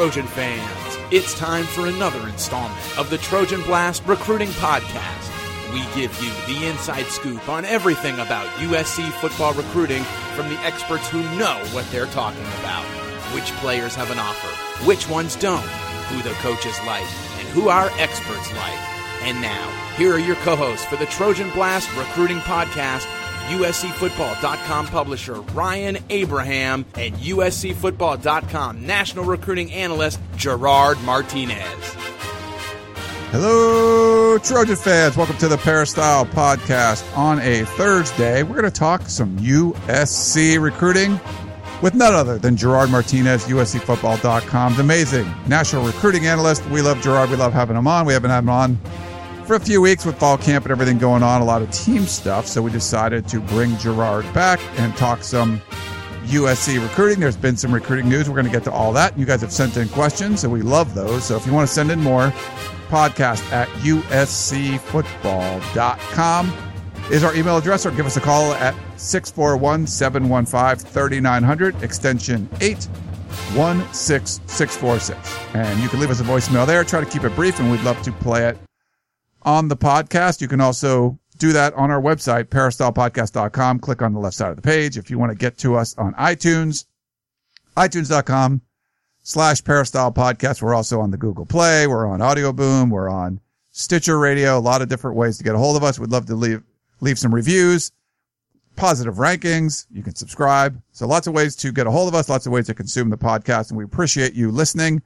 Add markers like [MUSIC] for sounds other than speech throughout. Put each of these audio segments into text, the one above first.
Trojan fans. It's time for another installment of the Trojan Blast Recruiting Podcast. We give you the inside scoop on everything about USC football recruiting from the experts who know what they're talking about. Which players have an offer, which ones don't, who the coaches like, and who our experts like. And now, here are your co hosts for the Trojan Blast Recruiting Podcast USCFootball.com publisher Ryan Abraham and USCFootball.com national recruiting analyst Gerard Martinez. Hello, Trojan fans. Welcome to the Peristyle Podcast on a Thursday. We're going to talk some USC recruiting with none other than Gerard Martinez, USCFootball.com's amazing national recruiting analyst. We love Gerard. We love having him on. We haven't had him on for a few weeks with fall camp and everything going on, a lot of team stuff. So we decided to bring Gerard back and talk some USC recruiting. There's been some recruiting news. We're going to get to all that. You guys have sent in questions, so we love those. So if you want to send in more, podcast at uscfootball.com is our email address, or give us a call at 641 715 3900, extension 816646. And you can leave us a voicemail there. Try to keep it brief, and we'd love to play it on the podcast. You can also do that on our website, peristylepodcast.com. Click on the left side of the page. If you want to get to us on iTunes, itunes.com slash peristyle podcast. We're also on the Google Play. We're on Audio Boom. We're on Stitcher Radio. A lot of different ways to get a hold of us. We'd love to leave, leave some reviews, positive rankings. You can subscribe. So lots of ways to get a hold of us, lots of ways to consume the podcast. And we appreciate you listening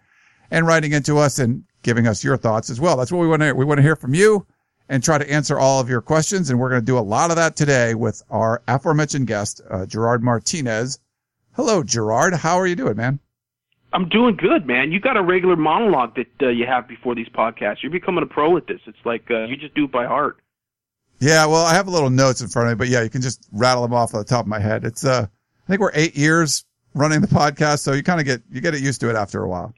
and writing into us and giving us your thoughts as well. That's what we want to we want to hear from you and try to answer all of your questions. And we're going to do a lot of that today with our aforementioned guest, uh, Gerard Martinez. Hello, Gerard. How are you doing, man? I'm doing good, man. You got a regular monologue that uh, you have before these podcasts. You're becoming a pro at this. It's like uh, you just do it by heart. Yeah, well, I have a little notes in front of me, but yeah, you can just rattle them off on the top of my head. It's uh, I think we're eight years running the podcast, so you kind of get you get it used to it after a while.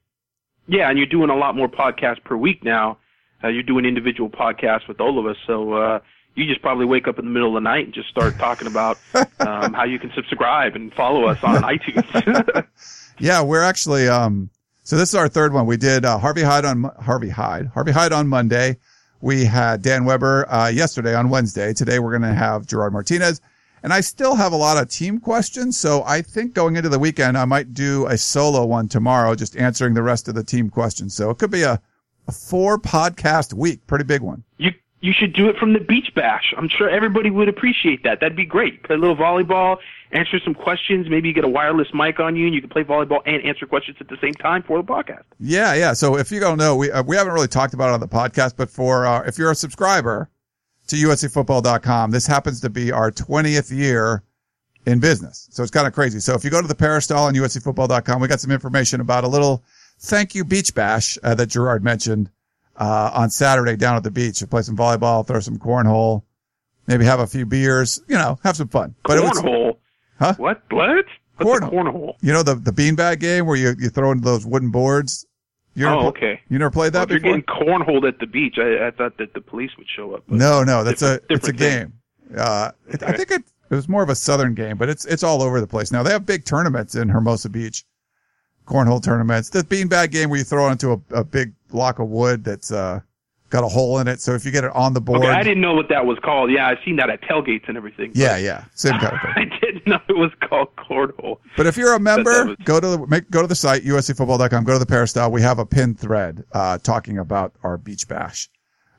Yeah, and you're doing a lot more podcasts per week now. Uh, you're doing individual podcasts with all of us, so uh, you just probably wake up in the middle of the night and just start talking about [LAUGHS] um, how you can subscribe and follow us on [LAUGHS] iTunes. [LAUGHS] yeah, we're actually. Um, so this is our third one. We did uh, Harvey Hyde on Harvey Hyde, Harvey Hyde on Monday. We had Dan Weber uh, yesterday on Wednesday. Today we're going to have Gerard Martinez. And I still have a lot of team questions. So I think going into the weekend, I might do a solo one tomorrow, just answering the rest of the team questions. So it could be a, a four podcast week. Pretty big one. You, you should do it from the beach bash. I'm sure everybody would appreciate that. That'd be great. Play a little volleyball, answer some questions. Maybe you get a wireless mic on you and you can play volleyball and answer questions at the same time for the podcast. Yeah. Yeah. So if you don't know, we, uh, we haven't really talked about it on the podcast, but for, uh, if you're a subscriber, to uscfootball.com. This happens to be our 20th year in business. So it's kind of crazy. So if you go to the Peristyle on uscfootball.com, we got some information about a little thank you beach bash uh, that Gerard mentioned uh, on Saturday down at the beach. To play some volleyball, throw some cornhole, maybe have a few beers, you know, have some fun. But cornhole? Was, huh? What? What? Cornhole. cornhole. You know the the beanbag game where you you throw into those wooden boards you oh, okay. You never played that well, before? You're getting cornholed at the beach. I, I thought that the police would show up. No, no, that's a it's a game. Uh, it, I think it, it was more of a southern game, but it's it's all over the place now. They have big tournaments in Hermosa Beach, cornhole tournaments. The beanbag game where you throw into a, a big block of wood that's uh got a hole in it. So if you get it on the board. Okay, I didn't know what that was called. Yeah, I've seen that at tailgates and everything. Yeah, yeah. Same kind of thing. [LAUGHS] I didn't know it was called cornhole. But if you're a member, was... go to the, make, go to the site, uscfootball.com, go to the Peristyle. We have a pin thread, uh, talking about our beach bash.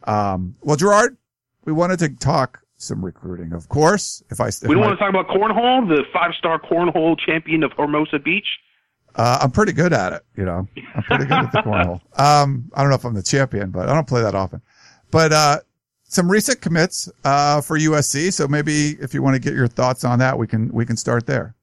Um, well, Gerard, we wanted to talk some recruiting, of course. If I, if we don't my... want to talk about cornhole, the five star cornhole champion of Hermosa Beach. Uh, I'm pretty good at it, you know. I'm pretty good at the cornhole. [LAUGHS] Um, I don't know if I'm the champion, but I don't play that often. But uh, some recent commits uh, for USC. So maybe if you want to get your thoughts on that, we can we can start there.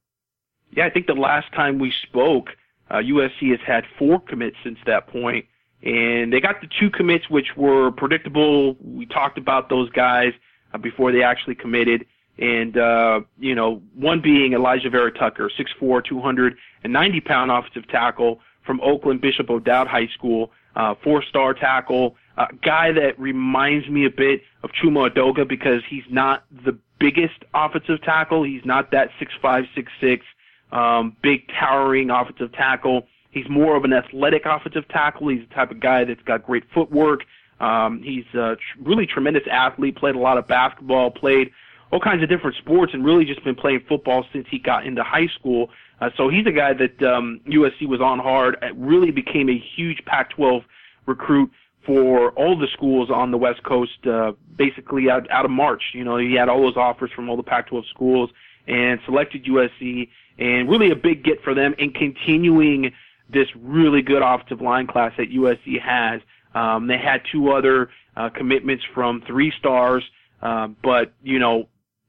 Yeah, I think the last time we spoke, uh, USC has had four commits since that point, and they got the two commits which were predictable. We talked about those guys uh, before they actually committed and uh, you know, one being Alijah Vera-Tucker, 6'4", 290 pound offensive tackle from Oakland Bishop O'Dowd High School, uh, four star tackle, uh, guy that reminds me a bit of Chuma Edoga because he's not the biggest offensive tackle. He's not that six five, six six, um, big towering offensive tackle. He's more of an athletic offensive tackle. He's the type of guy that's got great footwork. Um, he's a tr- really tremendous athlete. Played a lot of basketball. Played all kinds of different sports, and really just been playing football since he got into high school. Uh, so he's a guy that um, USC was on hard. It really became a huge Pac-12 recruit for all the schools on the West Coast, uh, basically out, out of March. You know, he had all those offers from all the Pac-12 schools and selected USC, and really a big get for them in continuing this really good offensive line class that USC has. Um, they had two other uh, commitments from three stars, uh, but you know,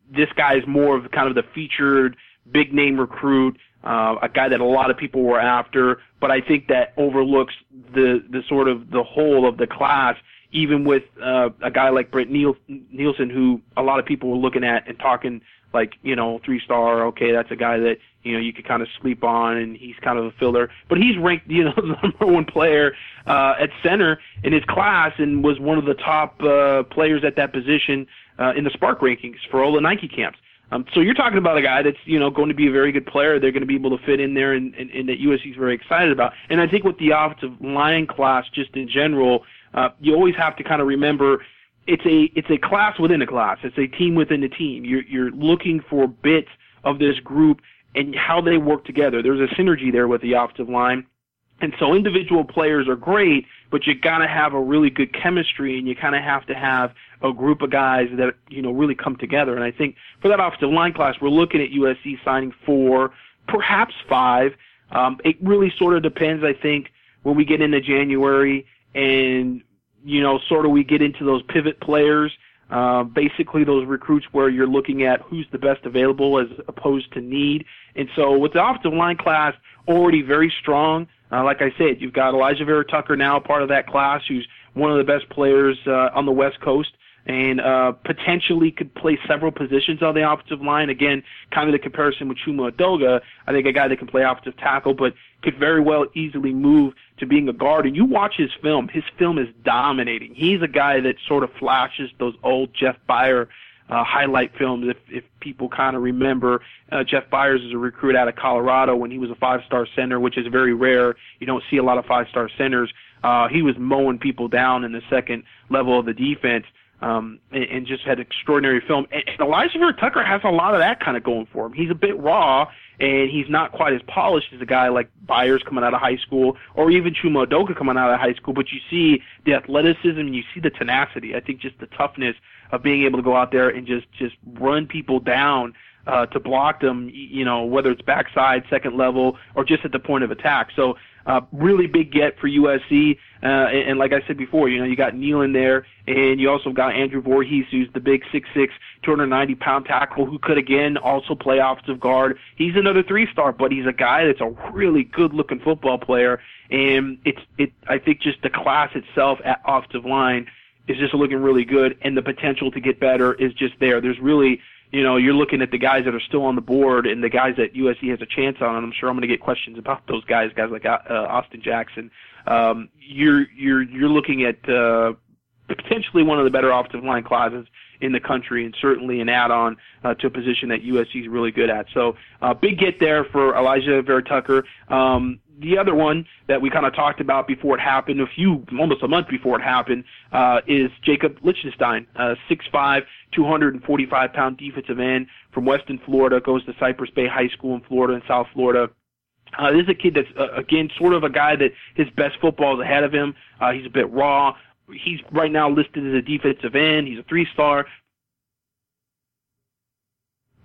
this guy is more of kind of the featured big name recruit uh, a guy that a lot of people were after, but I think that overlooks the the sort of the whole of the class. Even with uh, a guy like Brent Niel- Neilon, who a lot of people were looking at and talking like you know three star, okay, that's a guy that you know you could kind of sleep on, and he's kind of a filler. But he's ranked [LAUGHS] you know the number one player uh, at center in his class, and was one of the top uh, players at that position uh, in the SPARQ rankings for all the Nike camps. Um, so you're talking about a guy that's you know going to be a very good player. They're going to be able to fit in there, and, and, and that USC is very excited about. And I think with the offensive line class, just in general, uh, you always have to kind of remember it's a it's a class within a class. It's a team within a team. You're you're looking for bits of this group and how they work together. There's a synergy there with the offensive line. And so individual players are great, but you gotta have a really good chemistry and you kinda have to have a group of guys that, you know, really come together. And I think for that offensive line class, we're looking at USC signing four, perhaps five. Um, it really sort of depends, I think, when we get into January and, you know, sort of we get into those pivot players, uh, basically those recruits where you're looking at who's the best available as opposed to need. And so with the offensive line class already very strong, uh, like I said, you've got Alijah Vera-Tucker now part of that class, who's one of the best players uh, on the West Coast and uh, potentially could play several positions on the offensive line. Again, kind of the comparison with Chuma Edoga. I think a guy that can play offensive tackle, but could very well easily move to being a guard. And you watch his film; his film is dominating. He's a guy that sort of flashes those old Jeff Byer uh, highlight films. If if people kind of remember, uh, Jeff Byers is a recruit out of Colorado when he was a five-star center, which is very rare. You don't see a lot of five-star centers. Uh, he was mowing people down in the second level of the defense. Um, and, and just had extraordinary film. And, and Alijah Vera-Tucker has a lot of that kind of going for him. He's a bit raw, and he's not quite as polished as a guy like Byers coming out of high school, or even Chuma Edoga coming out of high school. But you see the athleticism, you see the tenacity. I think just the toughness of being able to go out there and just just run people down uh, to block them, you know, whether it's backside, second level, or just at the point of attack. So, uh, really big get for USC. Uh, and, and like I said before, you know, you got Neal in there, and you also got Andrew Voorhees, who's the big 6'6", 290 pound tackle who could again also play offensive guard. He's another three star, but he's a guy that's a really good looking football player. And it's it. I think just the class itself at offensive line is just looking really good, and the potential to get better is just there. There's really, you know, you're looking at the guys that are still on the board and the guys that USC has a chance on, and I'm sure I'm going to get questions about those guys, guys like uh, Austin Jackson. Um, you're you're you're looking at uh, potentially one of the better offensive line classes in the country, and certainly an add-on uh, to a position that USC is really good at. So, uh, big get there for Alijah Vera-Tucker. Um, the other one that we kind of talked about before it happened, a few, almost a month before it happened, uh, is Jacob Lichtenstein, uh, 6'5", 245 pound defensive end from Weston, Florida, goes to Cypress Bay High School in Florida and South Florida. Uh, this is a kid that's, uh, again, sort of a guy that his best football is ahead of him. Uh, he's a bit raw. He's right now listed as a defensive end. He's a three star,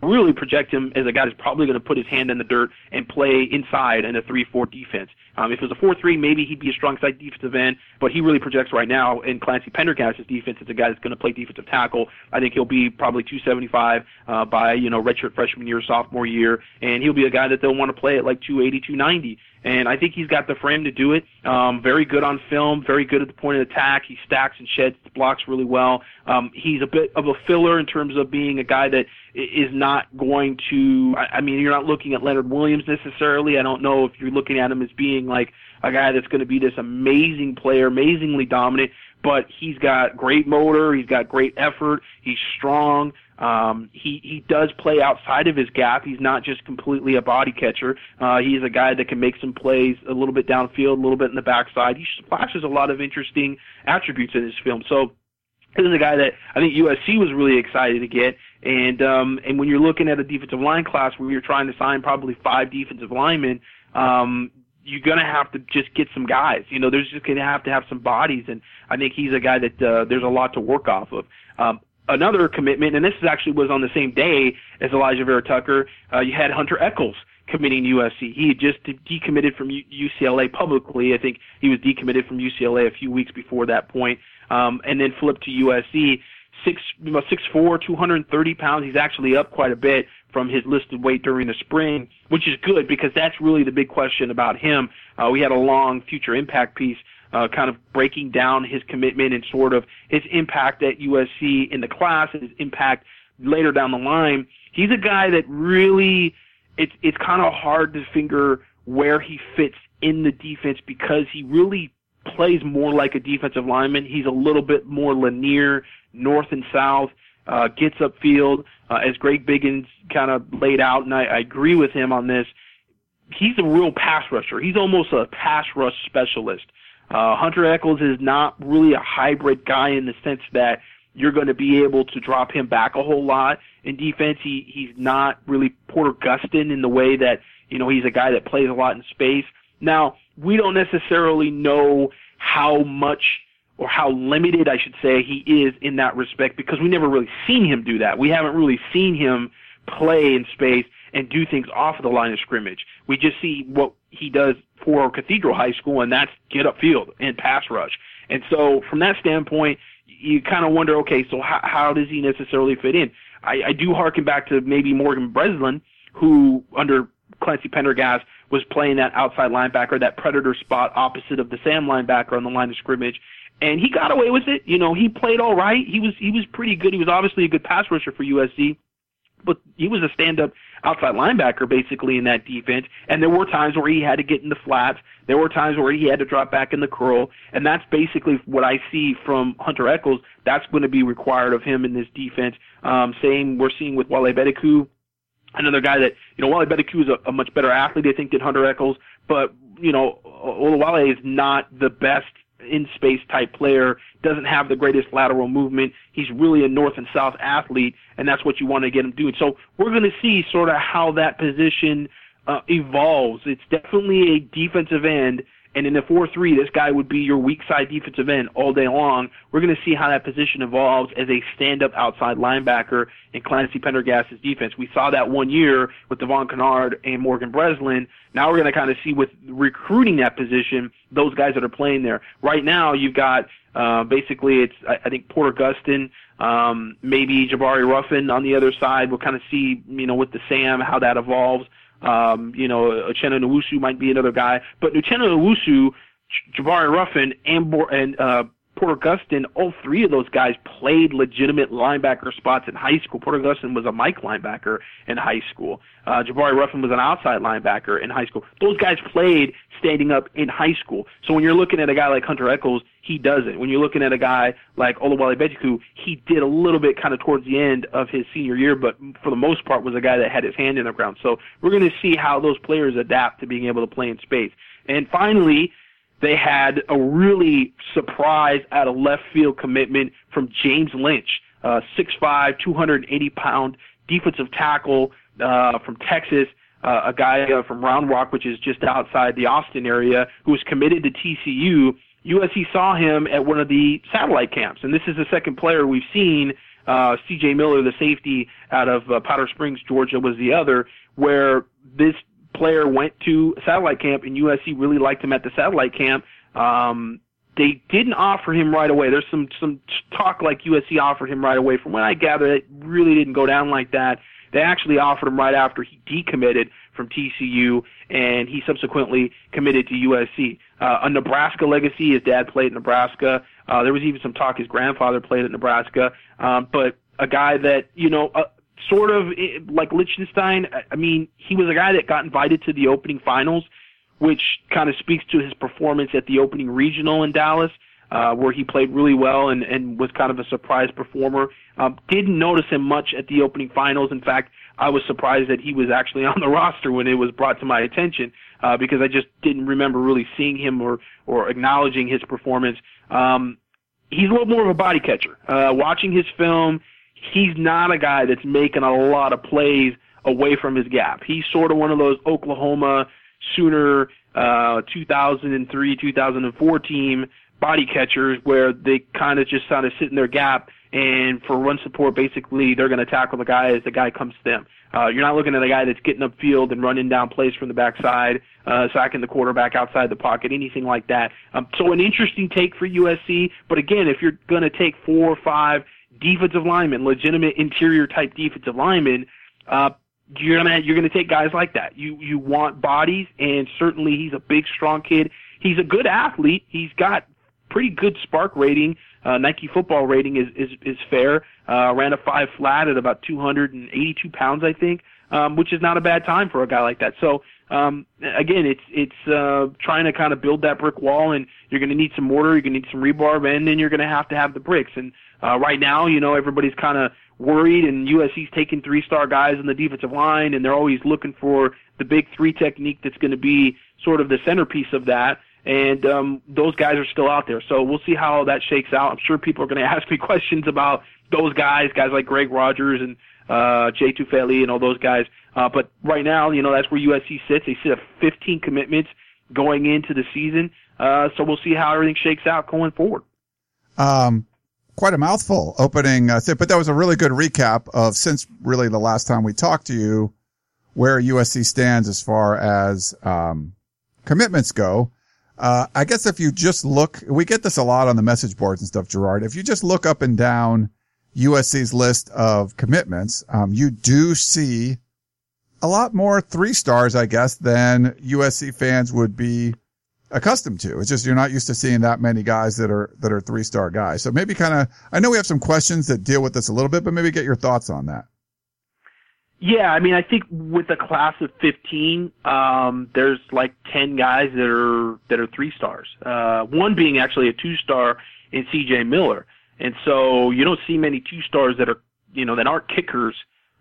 really project him as a guy that's probably going to put his hand in the dirt and play inside in a 3-4 defense. Um, if it was a 4-3, maybe he'd be a strong side defensive end, but he really projects right now in Clancy Pendergast's defense as a guy that's going to play defensive tackle. I think he'll be probably 275 uh, by, you know, redshirt freshman year, sophomore year, and he'll be a guy that they'll want to play at like 280, 290 and I think he's got the frame to do it. Um, very good on film, very good at the point of attack. He stacks and sheds blocks really well. Um, he's a bit of a filler in terms of being a guy that is not going to. I, I mean, you're not looking at Leonard Williams necessarily. I don't know if you're looking at him as being like a guy that's going to be this amazing player, amazingly dominant. But he's got great motor. He's got great effort. He's strong. Um, he he does play outside of his gap. He's not just completely a body catcher. Uh, he's a guy that can make some plays a little bit downfield, a little bit in the backside. He flashes a lot of interesting attributes in his film. So this is a guy that I think USC was really excited to get. And um, and when you're looking at a defensive line class where you're trying to sign probably five defensive linemen, um, you're gonna have to just get some guys. You know, there's just gonna have to have some bodies, and I think he's a guy that uh, there's a lot to work off of. Um, another commitment, and this actually was on the same day as Alijah Vera-Tucker. Uh, you had Hunter Echols committing to USC. He had just decommitted from UCLA publicly. I think he was decommitted from UCLA a few weeks before that point, um, and then flipped to USC. Six, six four, 230 pounds. He's actually up quite a bit from his listed weight during the spring, which is good because that's really the big question about him. Uh, we had a long future impact piece uh, kind of breaking down his commitment and sort of his impact at USC in the class and his impact later down the line. He's a guy that really it's it's kind of hard to figure where he fits in the defense because he really plays more like a defensive lineman. He's a little bit more linear, north and south, uh, gets upfield, uh, as Greg Biggins kind of laid out, and I, I agree with him on this. He's a real pass rusher. He's almost a pass rush specialist. Uh, Hunter Echols is not really a hybrid guy in the sense that you're going to be able to drop him back a whole lot in defense. He he's not really Porter Gustin in the way that you know he's a guy that plays a lot in space. Now we don't necessarily know how much or how limited I should say he is in that respect because we never really seen him do that. We haven't really seen him play in space and do things off of the line of scrimmage. We just see what he does for Cathedral High School, and that's get upfield and pass rush. And so, from that standpoint, you kind of wonder, okay, so how, how does he necessarily fit in? I, I do harken back to maybe Morgan Breslin, who under Clancy Pendergast was playing that outside linebacker, that predator spot opposite of the Sam linebacker on the line of scrimmage, and he got away with it. You know, he played all right. He was he was pretty good. He was obviously a good pass rusher for USC, but he was a stand-up outside linebacker basically in that defense. And there were times where he had to get in the flats. There were times where he had to drop back in the curl. And that's basically what I see from Hunter Echols. That's going to be required of him in this defense. Um, same we're seeing with Wale Betiku. Another guy that, you know, Wale Betiku is a, a much better athlete, I think, than Hunter Echols. But, you know, Wale is not the best in space type player, doesn't have the greatest lateral movement. He's really a north and south athlete, and that's what you want to get him doing. So we're going to see sort of how that position uh, evolves. It's definitely a defensive end and in the 4-3, this guy would be your weak side defensive end all day long. We're going to see how that position evolves as a stand-up outside linebacker in Clancy Pendergast's defense. We saw that one year with Devon Kennard and Morgan Breslin. Now we're going to kind of see with recruiting that position, those guys that are playing there. Right now, you've got uh, basically it's I, I think Porter Gustin, um, maybe Jabari Ruffin on the other side. We'll kind of see you know with the Sam how that evolves. Um, you know, Uchenna Nwosu might be another guy, but Uchenna Nwosu, Jabari Ruffin, and, and uh, Porter Gustin, all three of those guys played legitimate linebacker spots in high school. Porter Gustin was a Mike linebacker in high school. Uh, Jabari Ruffin was an outside linebacker in high school. Those guys played standing up in high school. So when you're looking at a guy like Hunter Echols, he doesn't. When you're looking at a guy like Olawale Betiku, he did a little bit kind of towards the end of his senior year, but for the most part was a guy that had his hand in the ground. So we're going to see how those players adapt to being able to play in space. And finally, they had a really surprise out of left field commitment from James Lynch, uh, 6'5", 280 pound defensive tackle uh, from Texas. Uh, a guy uh, from Round Rock, which is just outside the Austin area, who was committed to TCU. USC saw him at one of the satellite camps, and this is the second player we've seen. Uh, C.J. Miller, the safety out of uh, Powder Springs, Georgia, was the other, where this player went to satellite camp and USC really liked him at the satellite camp. Um, they didn't offer him right away. There's some some talk like USC offered him right away. From what I gather, it really didn't go down like that. They actually offered him right after he decommitted from TCU, and he subsequently committed to USC. Uh, a Nebraska legacy. His dad played at Nebraska. Uh, there was even some talk his grandfather played at Nebraska. Um, but a guy that you know, uh, sort of eh, like Lichtenstein. I mean, he was a guy that got invited to the opening finals, which kind of speaks to his performance at the opening regional in Dallas. Uh, where he played really well and, and was kind of a surprise performer. Um, didn't notice him much at the opening finals. In fact, I was surprised that he was actually [LAUGHS] on the roster when it was brought to my attention uh, because I just didn't remember really seeing him or or acknowledging his performance. Um, he's a little more of a body catcher. Uh, watching his film, he's not a guy that's making a lot of plays away from his gap. He's sort of one of those Oklahoma Sooner uh, 2003 2004 team body catchers where they kind of just kind of sit in their gap and for run support, basically they're going to tackle the guy as the guy comes to them. Uh, you're not looking at a guy that's getting upfield and running down plays from the backside, uh, sacking the quarterback outside the pocket, anything like that. Um, so an interesting take for USC. But again, if you're going to take four or five defensive linemen, legitimate interior type defensive linemen, uh, you're gonna you're gonna take guys like that. You you want bodies, and certainly he's a big, strong kid. He's a good athlete. He's got pretty good SPARQ rating. Uh, Nike football rating is is is fair. Uh, ran a five flat at about 282 pounds, I think, um, which is not a bad time for a guy like that. So um, again, it's it's uh, trying to kind of build that brick wall, and you're going to need some mortar, you're going to need some rebar, and then you're going to have to have the bricks. And uh, right now, you know, everybody's kind of worried, and USC's taking three-star guys on the defensive line, and they're always looking for the big three technique that's going to be sort of the centerpiece of that and um, those guys are still out there. So we'll see how that shakes out. I'm sure people are going [LAUGHS] to ask me questions about those guys, guys like Greg Rogers and uh, Jay Tufele and all those guys. Uh, but right now, you know, that's where USC sits. They sit at 15 commitments going into the season. Uh, so we'll see how everything shakes out going forward. Um, quite a mouthful opening, uh, but that was a really good recap of since really the last time we talked to you, where USC stands as far as um, commitments go. Uh, I guess if you just look, we get this a lot on the message boards and stuff, Gerard. If you just look up and down USC's list of commitments, um, you do see a lot more three stars, I guess, than USC fans would be accustomed to. It's just you're not used to seeing that many guys that are that are three star guys. So maybe kind of, I know we have some questions that deal with this a little bit, but maybe get your thoughts on that. Yeah, I mean, I think with a class of 15, um, there's like 10 guys that are that are three stars. Uh, one being actually a two star in C.J. Miller, and so you don't see many two stars that are you know that aren't kickers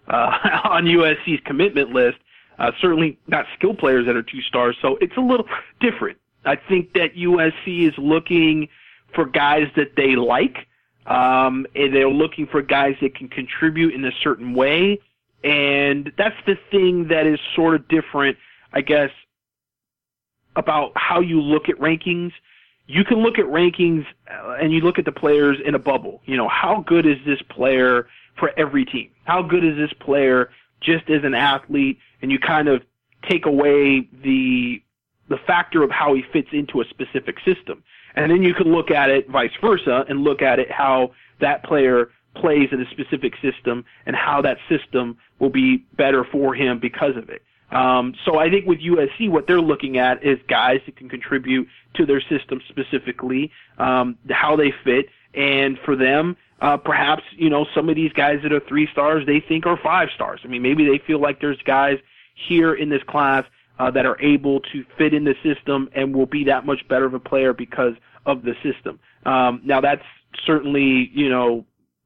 uh, [LAUGHS] on USC's commitment list. Uh, certainly not skill players that are two stars. So it's a little different. I think that USC is looking for guys that they like. Um, and they're looking for guys that can contribute in a certain way and that's the thing that is sort of different, I guess, about how you look at rankings. You can look at rankings uh, and you look at the players in a bubble. You know, how good is this player for every team? How good is this player just as an athlete? And you kind of take away the the factor of how he fits into a specific system. And then you can look at it vice versa and look at it how that player plays in a specific system and how that system will be better for him because of it. Um, so I think with USC, what they're looking at is guys that can contribute to their system specifically, um, how they fit, and for them, uh, perhaps you know some of these guys that are three stars they think are five stars. I mean, maybe they feel like there's guys here in this class uh, that are able to fit in the system and will be that much better of a player because of the system. Um, now that's certainly you know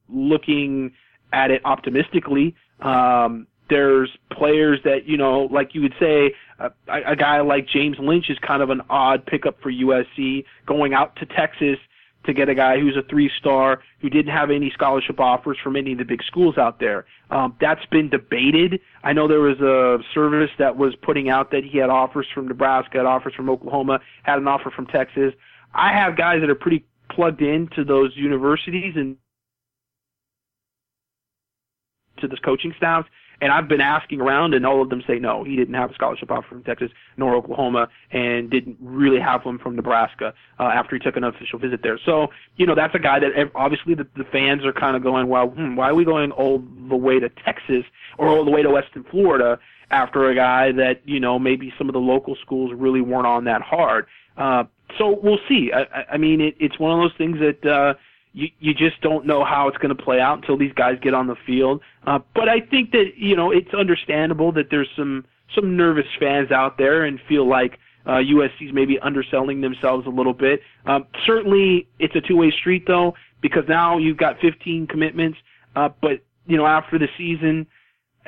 looking at it optimistically. Um, there's players that you know, like you would say, a, a guy like James Lynch is kind of an odd pickup for USC, going out to Texas to get a guy who's a three star who didn't have any scholarship offers from any of the big schools out there. Um, that's been debated. I know there was a service that was putting out that he had offers from Nebraska, had offers from Oklahoma, had an offer from Texas. I have guys that are pretty plugged into those universities and to this coaching staff. And I've been asking around, and all of them say no. He didn't have a scholarship offer from Texas nor Oklahoma, and didn't really have one from Nebraska uh, after he took an official visit there. So, you know, that's a guy that obviously the, the fans are kind of going, well, hmm, why are we going all the way to Texas or all the way to Weston Florida after a guy that you know maybe some of the local schools really weren't on that hard? Uh, so we'll see. I, I mean, it, it's one of those things that. Uh, you you just don't know how it's going to play out until these guys get on the field. Uh, but I think that you know it's understandable that there's some some nervous fans out there and feel like uh, USC's maybe underselling themselves a little bit. Um, certainly, it's a two-way street though because now you've got 15 commitments. Uh, but you know, after the season,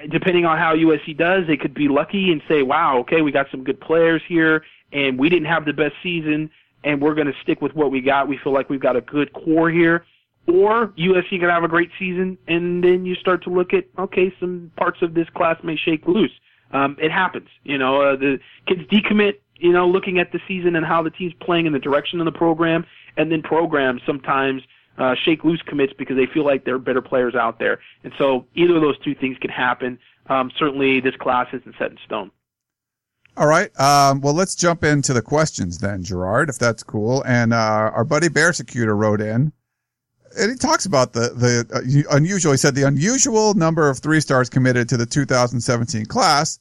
depending on how USC does, they could be lucky and say, "Wow, okay, we got some good players here, and we didn't have the best season, and we're going to stick with what we got. We feel like we've got a good core here." Or USC could have a great season, and then you start to look at okay, some parts of this class may shake loose. Um, it happens, you know. Uh, the kids decommit, you know, looking at the season and how the team's playing in the direction of the program, and then programs sometimes uh, shake loose commits because they feel like there are better players out there. And so either of those two things can happen. Um, certainly, this class isn't set in stone. All right. Um, well, let's jump into the questions then, Gerard, if that's cool. And uh, our buddy Bearsecutor wrote in and he talks about the the uh, unusual. He said the unusual number of three stars committed to the 2017 class.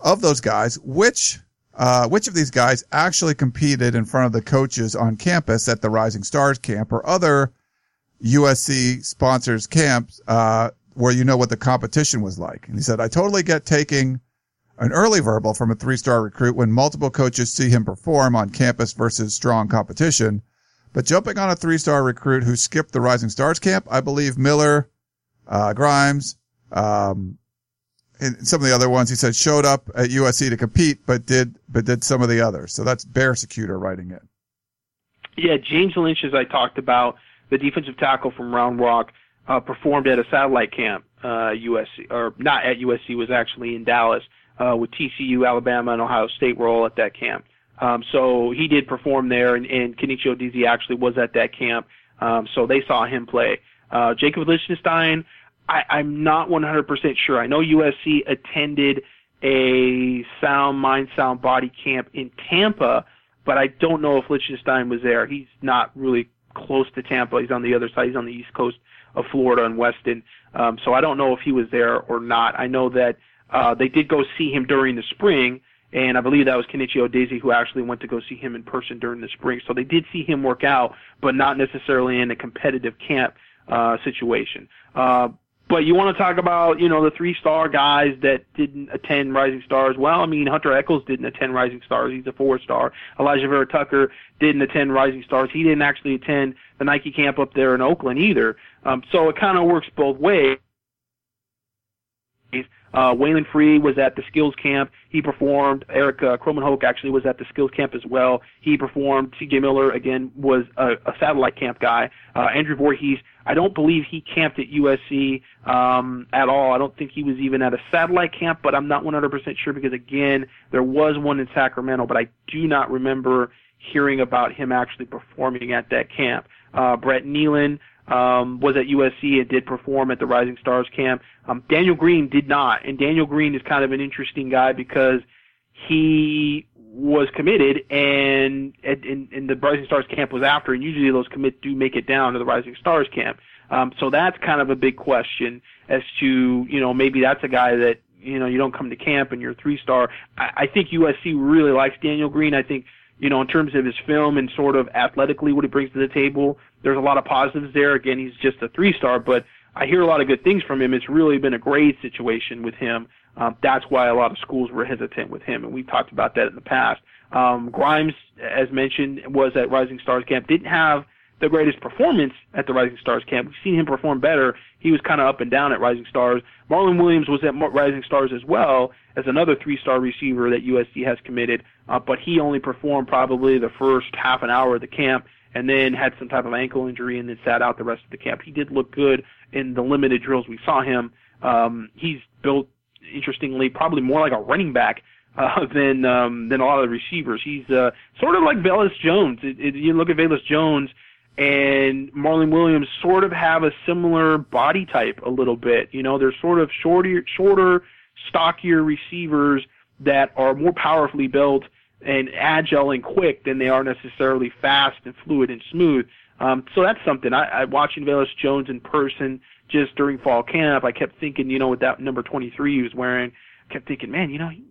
Of those guys, which uh, which of these guys actually competed in front of the coaches on campus at the Rising Stars camp or other USC sponsors camps uh, where you know what the competition was like? And he said, I totally get taking an early verbal from a three star recruit when multiple coaches see him perform on campus versus strong competition. But jumping on a three-star recruit who skipped the Rising Stars camp, I believe Miller, uh, Grimes, um, and some of the other ones he said showed up at USC to compete, but did but did some of the others. So that's Bear Secutor writing it. Yeah, James Lynch, as I talked about, the defensive tackle from Round Rock, uh, performed at a satellite camp. Uh, USC or not at USC was actually in Dallas uh, with TCU, Alabama, and Ohio State were all at that camp. Um, so he did perform there, and, and Kenechi Udeze actually was at that camp. Um, so they saw him play. Uh, Jacob Lichtenstein, I, I'm not 100% sure. I know USC attended a sound mind, sound body camp in Tampa, but I don't know if Lichtenstein was there. He's not really close to Tampa. He's on the other side. He's on the east coast of Florida and Weston. Um, so I don't know if he was there or not. I know that uh, they did go see him during the spring and I believe that was Kenechi Udeze who actually went to go see him in person during the spring. So they did see him work out, but not necessarily in a competitive camp uh, situation. Uh, but you want to talk about, you know, the three star guys that didn't attend Rising Stars. Well, I mean, Hunter Echols didn't attend Rising Stars. He's a four star. Alijah Vera Tucker didn't attend Rising Stars. He didn't actually attend the Nike camp up there in Oakland either. Um, so it kind of works both ways. Uh, Waylon Free was at the skills camp. He performed. Eric uh, Krommenhoek actually was at the skills camp as well. He performed. C.J. Miller again was a, a satellite camp guy. Uh, Andrew Voorhees, I don't believe he camped at USC um, at all. I don't think he was even at a satellite camp, but I'm not 100% sure because again, there was one in Sacramento, but I do not remember hearing about him actually performing at that camp. Uh, Brett Neilon um, was at USC and did perform at the Rising Stars camp. Um, Daniel Green did not, and Daniel Green is kind of an interesting guy because he was committed and and, and the Rising Stars camp was after, and usually those commits do make it down to the Rising Stars camp. Um, so that's kind of a big question as to you know maybe that's a guy that you know you don't come to camp and you're a three star. I, I think USC really likes Daniel Green. I think you know in terms of his film and sort of athletically what he brings to the table there's a lot of positives there. Again, he's just a three star, but I hear a lot of good things from him. It's really been a great situation with him. Um, that's why a lot of schools were hesitant with him, and we've talked about that in the past. Um, Grimes, as mentioned, was at Rising Stars camp. Didn't have the greatest performance at the Rising Stars camp. We've seen him perform better. He was kind of up and down at Rising Stars. Marlon Williams was at Rising Stars as well as another three-star receiver that USC has committed, uh, but he only performed probably the first half an hour of the camp and then had some type of ankle injury and then sat out the rest of the camp. He did look good in the limited drills we saw him. Um, he's built interestingly probably more like a running back [LAUGHS] uh, than um, than a lot of the receivers. He's uh, sort of like Velus Jones. It, it, you look at Velus Jones and Marlon Williams sort of have a similar body type a little bit. You know, they're sort of shorter, shorter, stockier receivers that are more powerfully built and agile and quick than they are necessarily fast and fluid and smooth. Um, so that's something. I, I watching Velus Jones in person just during fall camp. I kept thinking, you know, with that number 23 he was wearing, I kept thinking, man, you know, he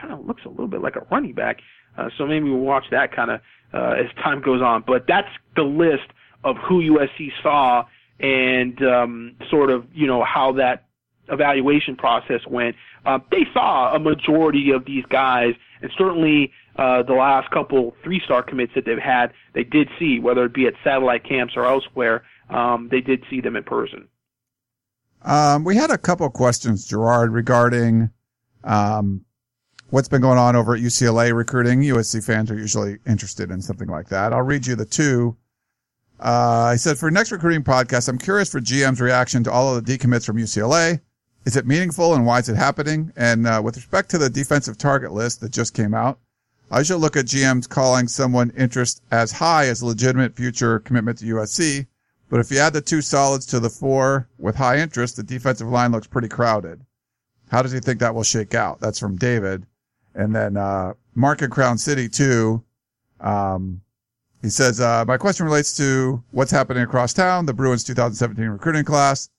kind of looks a little bit like a running back. Uh, so maybe we'll watch that kind of uh, as time goes on. But that's the list of who USC saw and um, sort of, you know, how that evaluation process went. Uh, they saw a majority of these guys, and certainly uh, the last couple three-star commits that they've had, they did see, whether it be at satellite camps or elsewhere, um, they did see them in person. Um, we had a couple questions, Gerard, regarding um, what's been going on over at UCLA recruiting. USC fans are usually interested in something like that. I'll read you the two. Uh, I said for next recruiting podcast, I'm curious for GM's reaction to all of the decommits from UCLA. Is it meaningful and why is it happening? And uh, with respect to the defensive target list that just came out, I should look at GMs calling someone interest as high as legitimate future commitment to USC. But if you add the two solids to the four with high interest, the defensive line looks pretty crowded. How does he think that will shake out? That's from David. And then, uh, Mark in Crown City too. Um, he says, uh, my question relates to what's happening across town, the Bruins 2017 recruiting class,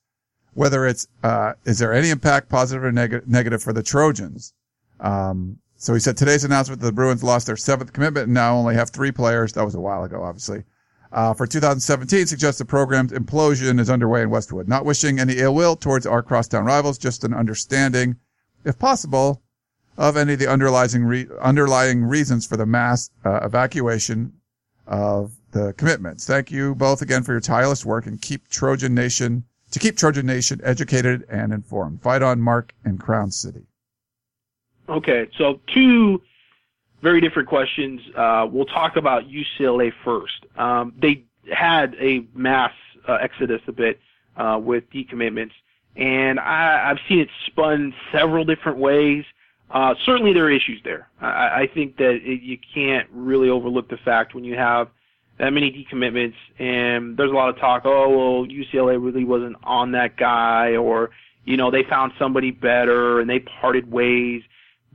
whether it's, uh, is there any impact, positive or neg- negative for the Trojans? Um, so he said today's announcement that the Bruins lost their seventh commitment and now only have three players. That was a while ago, obviously. Uh, for 2017 suggests the program's implosion is underway in Westwood. Not wishing any ill will towards our crosstown rivals, just an understanding, if possible, of any of the underlying re- underlying reasons for the mass uh, evacuation of the commitments. Thank you both again for your tireless work and keep Trojan Nation to keep Trojan Nation educated and informed. Fight on, Mark and Crown City. Okay, so two very different questions. Uh, we'll talk about UCLA first. Um, they had a mass uh, exodus a bit uh, with decommitments, and I, I've seen it spun several different ways. Uh, certainly, there are issues there. I, I think that it, you can't really overlook the fact when you have that many decommitments, and there's a lot of talk. Oh, well, UCLA really wasn't on that guy, or you know, they found somebody better and they parted ways.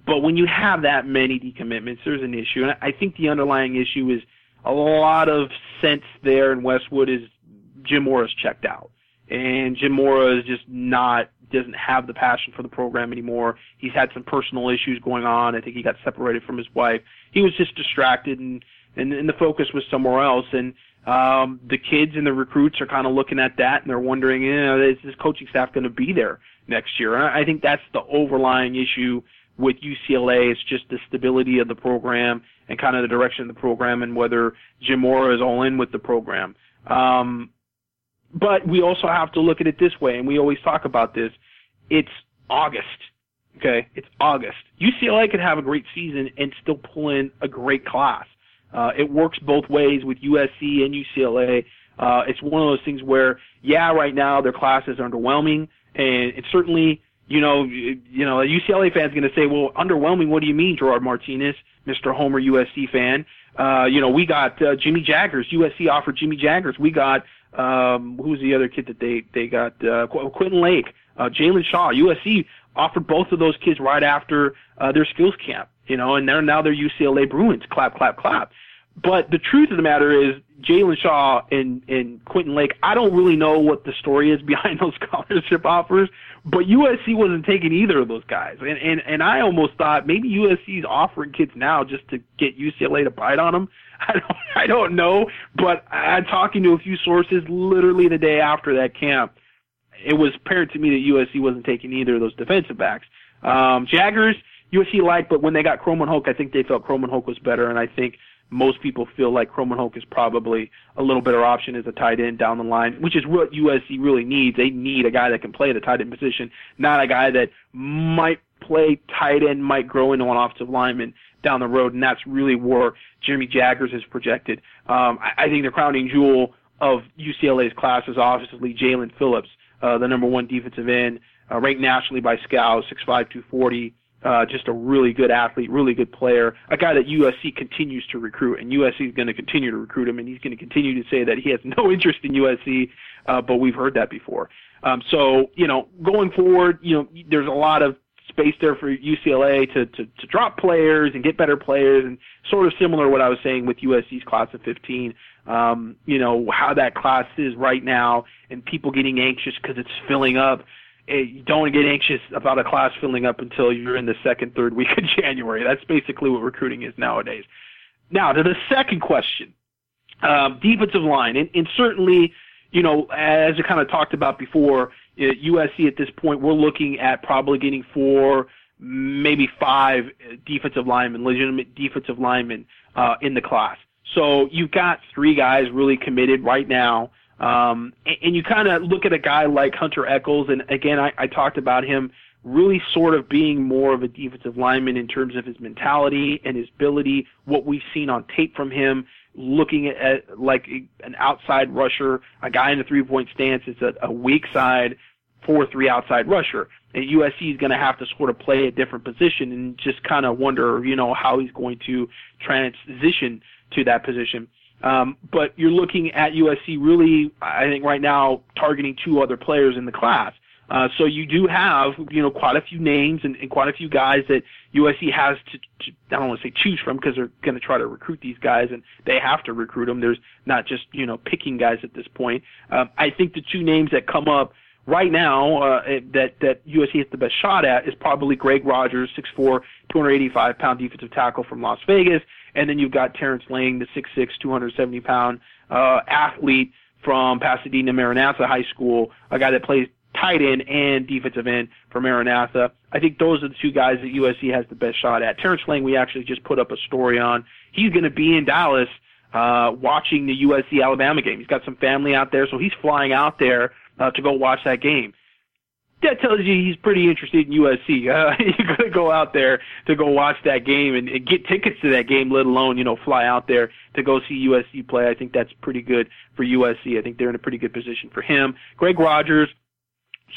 But when you have that many decommitments, there's an issue. And I think the underlying issue is a lot of sense there in Westwood is Jim Mora checked out. And Jim Mora is just not, doesn't have the passion for the program anymore. He's had some personal issues going on. I think he got separated from his wife. He was just distracted and, and, and the focus was somewhere else. And, um, the kids and the recruits are kind of looking at that and they're wondering, you know, is this coaching staff going to be there next year? And I think that's the overlying issue with UCLA. It's just the stability of the program and kind of the direction of the program and whether Jim Mora is all in with the program. Um, but we also have to look at it this way, and we always talk about this. It's August. Okay, it's August. UCLA could have a great season and still pull in a great class. Uh, it works both ways with USC and UCLA. Uh, it's one of those things where, yeah, right now their class is underwhelming, and it's certainly you know, you know, a UCLA fan's going to say, well, underwhelming. What do you mean, Gerard Martinez, Mr. Homer USC fan? Uh, you know, we got uh, Jimmy Jaggers. USC offered Jimmy Jaggers. We got um, who's the other kid that they they got? Uh, Qu- Quentin Lake, uh, Jalen Shaw. USC offered both of those kids right after uh, their skills camp. You know, and they're now they're UCLA Bruins. Clap, clap, clap. But the truth of the matter is, Jalen Shaw and, and Quentin Lake, I don't really know what the story is [LAUGHS] behind those scholarship offers, but USC wasn't taking either of those guys. And, and, and I almost thought maybe USC's offering kids now just to get UCLA to bite on them. [LAUGHS] I don't, I don't know, but I'm talking to a few sources literally the day after that camp. It was apparent to me that USC wasn't taking either of those defensive backs. Um, Jaggers, USC liked, but when they got Krommenhoek, Hoke, I think they felt Krommenhoek Hoke was better, and I think – most people feel like Krommenhoek Hoke is probably a little better option as a tight end down the line, which is what USC really needs. They need a guy that can play the tight end position, not a guy that might play tight end, might grow into an offensive lineman down the road, and that's really where Jeremy Jaggers is projected. Um, I, I think the crowning jewel of UCLA's class is obviously Jaelan Phillips, uh, the number one defensive end, uh, ranked nationally by scouts, 6'5", 240 uh, just a really good athlete, really good player, a guy that USC continues to recruit, and USC is going to continue to recruit him, and he's going to continue to say that he has [LAUGHS] no interest in USC, uh, but we've heard that before. Um, so, you know, going forward, you know, there's a lot of space there for UCLA to, to, to drop players and get better players, and sort of similar to what I was saying with USC's class of 15. Um, you know, how that class is right now, and people getting anxious because it's filling up you don't get anxious about a class filling up until you're in the second, third week of [LAUGHS] January. That's basically what recruiting is nowadays. Now, to the second question, um, defensive line, and, and certainly, you know, as I kind of talked about before, at USC at this point, we're looking at probably getting four, maybe five defensive linemen, legitimate defensive linemen uh, in the class. So you've got three guys really committed right now Um, and, and you kind of look at a guy like Hunter Echols, and again, I, I talked about him really sort of being more of a defensive lineman in terms of his mentality and his ability, what we've seen on tape from him, looking at, like an outside rusher, a guy in the three point stance is a, a weak side, 4-3 outside rusher. And USC is going to have to sort of play a different position and just kind of wonder, you know, how he's going to transition to that position. Um, but you're looking at USC really, I think right now, targeting two other players in the class. Uh, so you do have, you know, quite a few names and, and quite a few guys that USC has to, to I don't want to say choose from because they're going to try to recruit these guys and they have to recruit them. There's not just, you know, picking guys at this point. Um, I think the two names that come up right now uh, that that USC has the best shot at is probably Greg Rogers, 6'4", 285 pound defensive tackle from Las Vegas, and then you've got Terrence Lang, the 6'6", 270 pound uh, athlete from Pasadena Maranatha High School, a guy that plays tight end and defensive end for Maranatha. I think those are the two guys that USC has the best shot at. Terrence Lang, we actually just put up a story on. He's going to be in Dallas uh, watching the USC Alabama game. He's got some family out there, so he's flying out there uh, to go watch that game. That tells you he's pretty interested in USC. [LAUGHS] Uh, you're going to go out there to go watch that game and, and get tickets to that game, let alone you know fly out there to go see USC play. I think that's pretty good for USC. I think they're in a pretty good position for him. Greg Rogers,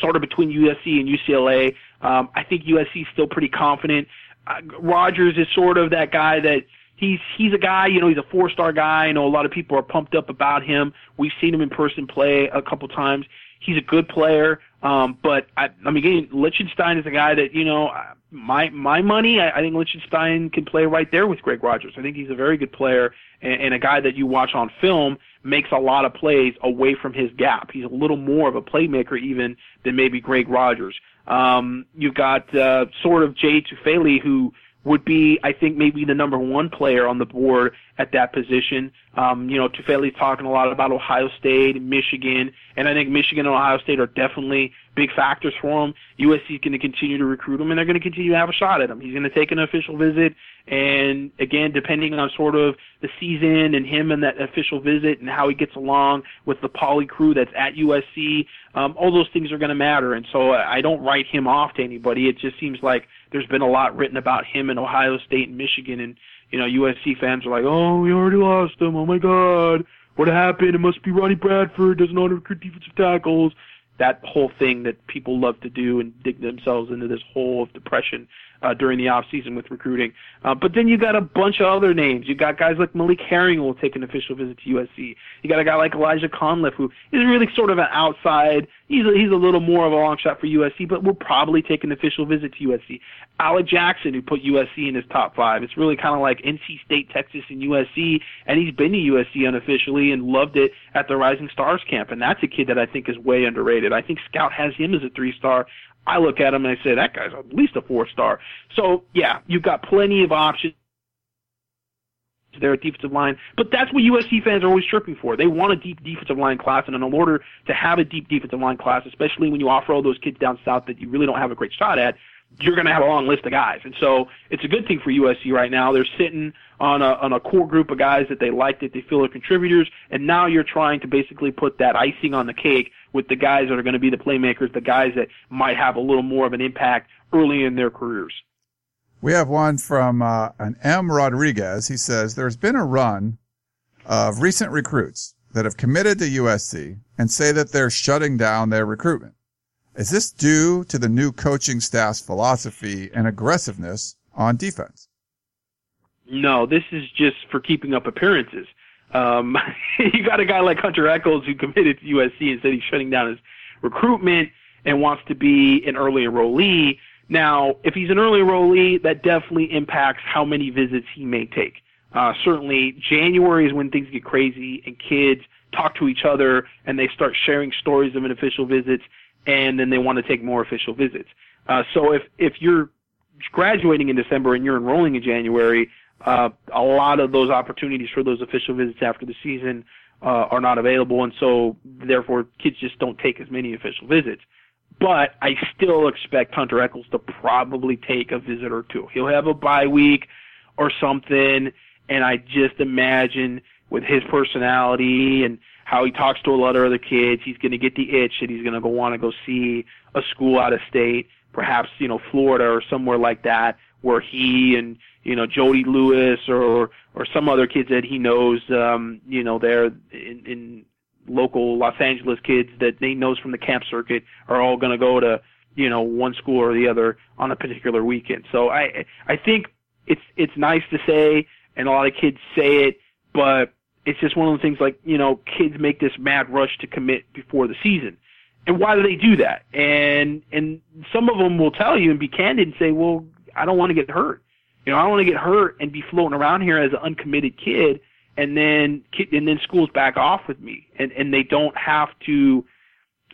sort of between USC and UCLA. Um, I think USC is still pretty confident. Uh, Rogers is sort of that guy that he's he's a guy, you know, he's a four star guy. I know a lot of people are pumped up about him. We've seen him in person play a couple times. He's a good player, um, but I, I mean, again, Lichtenstein is a guy that you know, my my money. I, I think Lichtenstein can play right there with Greg Rogers. I think he's a very good player and, and a guy that you watch on film makes a lot of plays away from his gap. He's a little more of a playmaker even than maybe Greg Rogers. Um, you've got uh, sort of Jay Tufele who would be, I think, maybe the number one player on the board at that position. Um, you know, Tufele's talking a lot about Ohio State and Michigan, and I think Michigan and Ohio State are definitely big factors for him. USC is going to continue to recruit him, and they're going to continue to have a shot at him. He's going to take an official visit, and again, depending on sort of the season and him and that official visit and how he gets along with the poly crew that's at USC, um, all those things are going to matter. And so I don't write him off to anybody. It just seems like there's been a lot written about him in Ohio State and Michigan, and you know USC fans are like, oh, we already lost him. Oh my God, what happened? It must be Ronnie Bradford doesn't how to recruit defensive tackles. That whole thing that people love to do and dig themselves into this hole of depression uh, during the off season with recruiting. Uh, but then you got a bunch of other names. You got guys like Malik Herring will take an official visit to USC. You got a guy like Elijah Conliffe who is really sort of an outside. He's a, he's a little more of a long shot for USC, but will probably take an official visit to USC. Alec Jackson who put USC in his top five. It's really kind of like NC State, Texas, and USC, and he's been to USC unofficially and loved it at the Rising Stars camp. And that's a kid that I think is way underrated. I think Scout has him as a three star. I look at him and I say that guy's at least a four star. So yeah, you've got plenty of options there at defensive line. But that's what USC fans are always tripping for. They want a deep defensive line class, and in order to have a deep defensive line class, especially when you offer all those kids down south that you really don't have a great shot at, you're going to have a long list of guys. And so it's a good thing for USC right now. They're sitting on a, on a core group of guys that they like, that they feel are contributors, and now you're trying to basically put that icing on the cake with the guys that are going to be the playmakers, the guys that might have a little more of an impact early in their careers. We have one from uh, an M. Rodriguez. He says, There's been a run of recent recruits that have committed to USC and say that they're shutting down their recruitment. Is this due to the new coaching staff's philosophy and aggressiveness on defense? No, this is just for keeping up appearances. Um, [LAUGHS] you got a guy like Hunter Echols who committed to USC and said he's shutting down his recruitment and wants to be an early enrollee. Now, if he's an early enrollee, that definitely impacts how many visits he may take. Uh, certainly, January is when things get crazy and kids talk to each other and they start sharing stories of an official visits and then they want to take more official visits. Uh, so if if you're graduating in December and you're enrolling in January, uh, a lot of those opportunities for those official visits after the season uh, are not available, and so therefore kids just don't take as many official visits. But I still expect Hunter Echols to probably take a visit or two. He'll have a bye week or something, and I just imagine with his personality and how he talks to a lot of other kids. He's going to get the itch that he's going to go want to go see a school out of state, perhaps you know Florida or somewhere like that, where he and you know Jody Lewis or or some other kids that he knows, um, you know, they're in, in local Los Angeles kids that he knows from the camp circuit are all going to go to you know one school or the other on a particular weekend. So I I think it's it's nice to say, and a lot of kids say it, but it's just one of the things like you know kids make this mad rush to commit before the season. And why do they do that? And and some of them will tell you and be candid and say, well, I don't want to get hurt. You know, I don't want to get hurt and be floating around here as an uncommitted kid, and then and then schools back off with me, and and they don't have to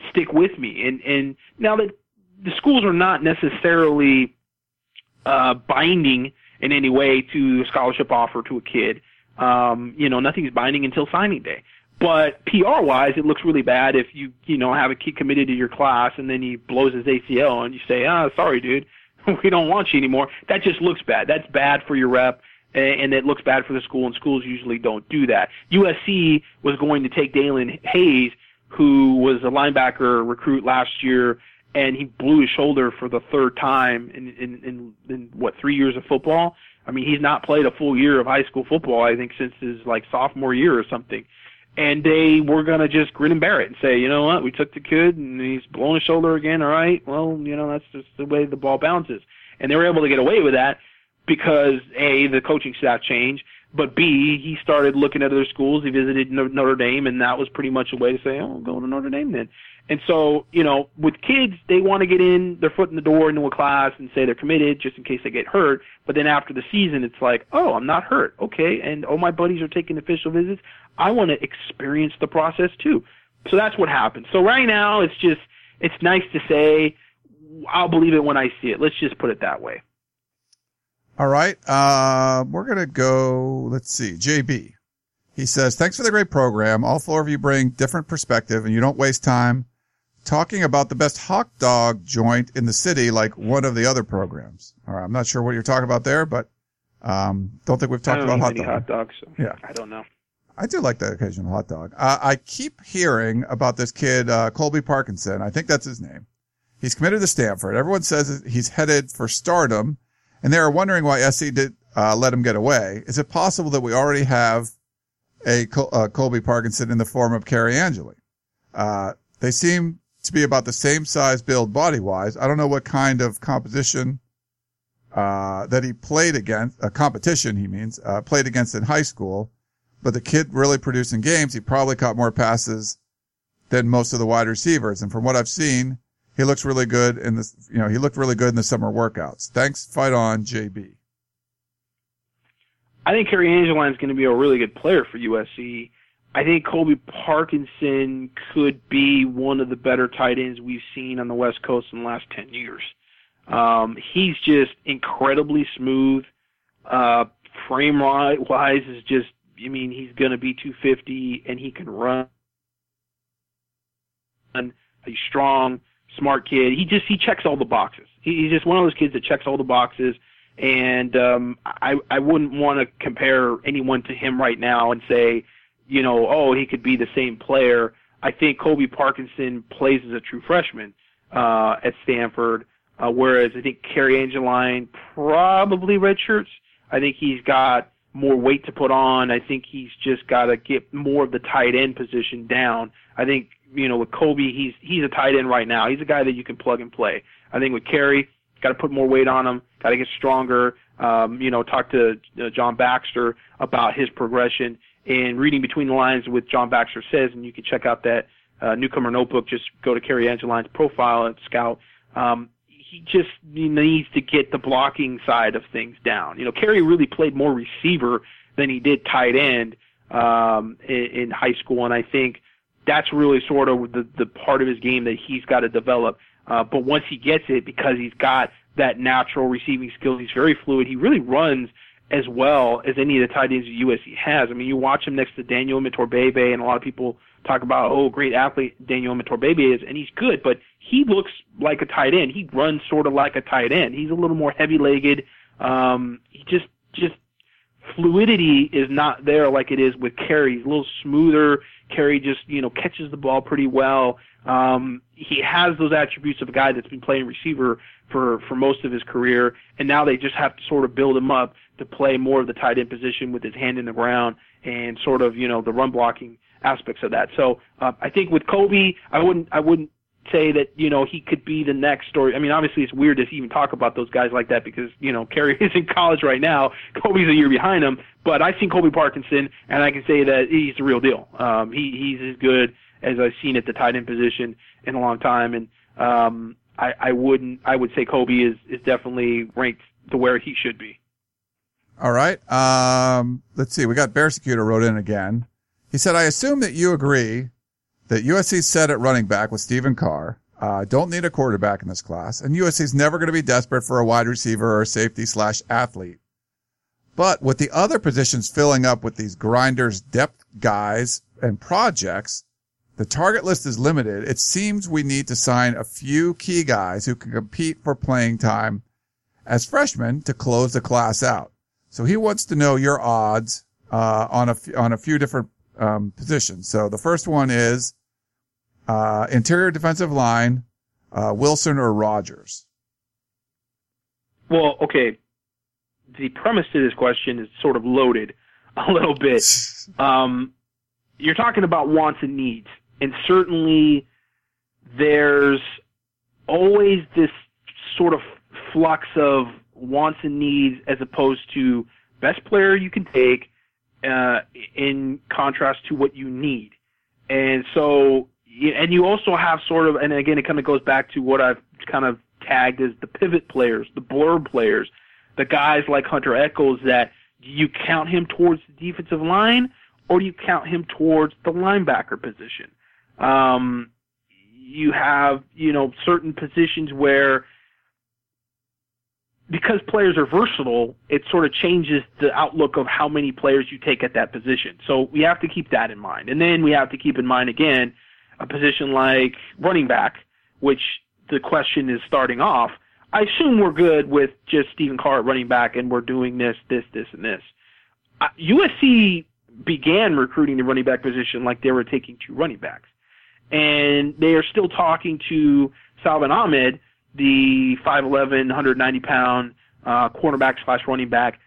stick with me. And and now that the schools are not necessarily uh, binding in any way to a scholarship offer to a kid. Um, you know, nothing's binding until signing day. But PR wise, it looks really bad if you, you know, have a kid committed to your class and then he blows his ACL and you say, ah, sorry, dude, [LAUGHS] we don't want you anymore. That just looks bad. That's bad for your rep and it looks bad for the school and schools usually don't do that. USC was going to take Daelin Hayes, who was a linebacker recruit last year and he blew his shoulder for the third time in, in, in, in what, three years of football? I mean, he's not played a full year of high school football, I think, since his like sophomore year or something. And they were gonna just grin and bear it and say, you know what, we took the kid and he's blown his shoulder again. All right, well, you know that's just the way the ball bounces. And they were able to get away with that because a the coaching staff changed, but b he started looking at other schools. He visited Notre Dame, and that was pretty much a way to say, oh, go to Notre Dame then. And so, you know, with kids, they want to get in their foot in the door into a class and say they're committed just in case they get hurt. But then after the season, it's like, oh, I'm not hurt. Okay. And oh, my buddies are taking official visits. I want to experience the process too. So that's what happens. So right now, it's just, it's nice to say, I'll believe it when I see it. Let's just put it that way. All right. Uh, we're going to go, let's see, JB. He says, thanks for the great program. All four of you bring different perspective and you don't waste time talking about the best hot dog joint in the city like one of the other programs. All right, I'm not sure what you're talking about there, but um, don't think we've talked about hot, dog. hot dogs. So yeah, I don't know. I do like the occasional hot dog. Uh, I keep hearing about this kid, uh, Colby Parkinson. I think that's his name. He's committed to Stanford. Everyone says he's headed for stardom, and they are wondering why SC did uh, let him get away. Is it possible that we already have a Col- uh, Colby Parkinson in the form of Cary Angeline? Uh, they seem to be about the same size build body wise. I don't know what kind of composition, uh, that he played against, a competition he means, uh, played against in high school, but the kid really produced in games. He probably caught more passes than most of the wide receivers. And from what I've seen, he looks really good in this, you know, he looked really good in the summer workouts. Thanks. Fight on, JB. I think Cary Angeline is going to be a really good player for USC. I think Colby Parkinson could be one of the better tight ends we've seen on the West Coast in the last 10 years. Um, he's just incredibly smooth. Uh, frame wise is just, I mean, he's going to be 250 and he can run. He's strong, smart kid. He just, he checks all the boxes. He's just one of those kids that checks all the boxes. And, um, I, I wouldn't want to compare anyone to him right now and say, you know, oh, he could be the same player. I think Colby Parkinson plays as a true freshman uh, at Stanford, uh, whereas I think Cary Angeline probably redshirts. I think he's got more weight to put on. I think he's just got to get more of the tight end position down. I think you know with Kobe, he's he's a tight end right now. He's a guy that you can plug and play. I think with Cary, got to put more weight on him. Got to get stronger. Um, you know, talk to uh, John Baxter about his progression and reading between the lines with John Baxter says, and you can check out that uh, newcomer notebook. Just go to Cary Angeline's profile at Scout. Um, he just needs to get the blocking side of things down. You know, Cary really played more receiver than he did tight end um, in, in high school, and I think that's really sort of the the part of his game that he's got to develop. Uh, but once he gets it, because he's got that natural receiving skills, he's very fluid. He really runs as well as any of the tight ends the USC has. I mean, you watch him next to Daniel Imatorbhebhe, and a lot of people talk about, oh, great athlete Daniel Imatorbhebhe is, and he's good, but he looks like a tight end. He runs sort of like a tight end. He's a little more heavy-legged. Um, he just, just fluidity is not there like it is with Cary. He's a little smoother. Cary just you know catches the ball pretty well. Um, he has those attributes of a guy that's been playing receiver for for most of his career, and now they just have to sort of build him up to play more of the tight end position with his hand in the ground and sort of you know the run blocking aspects of that. So uh, I think with Colby, I wouldn't I wouldn't say that you know he could be the next story. I mean, obviously it's weird to even talk about those guys like that because you know Cary [LAUGHS] is in college right now. Colby's a year behind him, but I've seen Colby Parkinson, and I can say that he's the real deal. Um, he he's as good as I've seen at the tight end position in a long time, and um, I I wouldn't I would say Colby is is definitely ranked to where he should be. All right. Um, let's see. We got Bearsecutor wrote in again. He said, I assume that you agree that USC set at running back with Stephen Carr. Uh, don't need a quarterback in this class, and USC is never going to be desperate for a wide receiver or safety slash athlete. But with the other positions filling up with these grinders, depth guys, and projects, the target list is limited. It seems we need to sign a few key guys who can compete for playing time as freshmen to close the class out. So he wants to know your odds uh, on a f- on a few different um, positions. So the first one is uh, interior defensive line, uh, Wilson or Rogers. Well, okay. The premise to this question is sort of loaded [LAUGHS] a little bit. [LAUGHS] Um, you're talking about wants and needs, and certainly there's always this sort of flux of wants and needs as opposed to best player you can take uh, in contrast to what you need. And so, and you also have sort of, and again, it kind of goes back to what I've kind of tagged as the pivot players, the blur players, the guys like Hunter Echols that you count him towards the defensive line or do you count him towards the linebacker position? Um, you have, you know, certain positions where because players are versatile, it sort of changes the outlook of how many players you take at that position. So we have to keep that in mind. And then we have to keep in mind again a position like running back, which the question is starting off. I assume we're good with just Stephen Carr at running back and we're doing this, this, this, and this. Uh, USC began recruiting the running back position like they were taking two running backs. And they are still talking to Salvon Ahmed, the 5'11", 190 pound uh, cornerback slash running back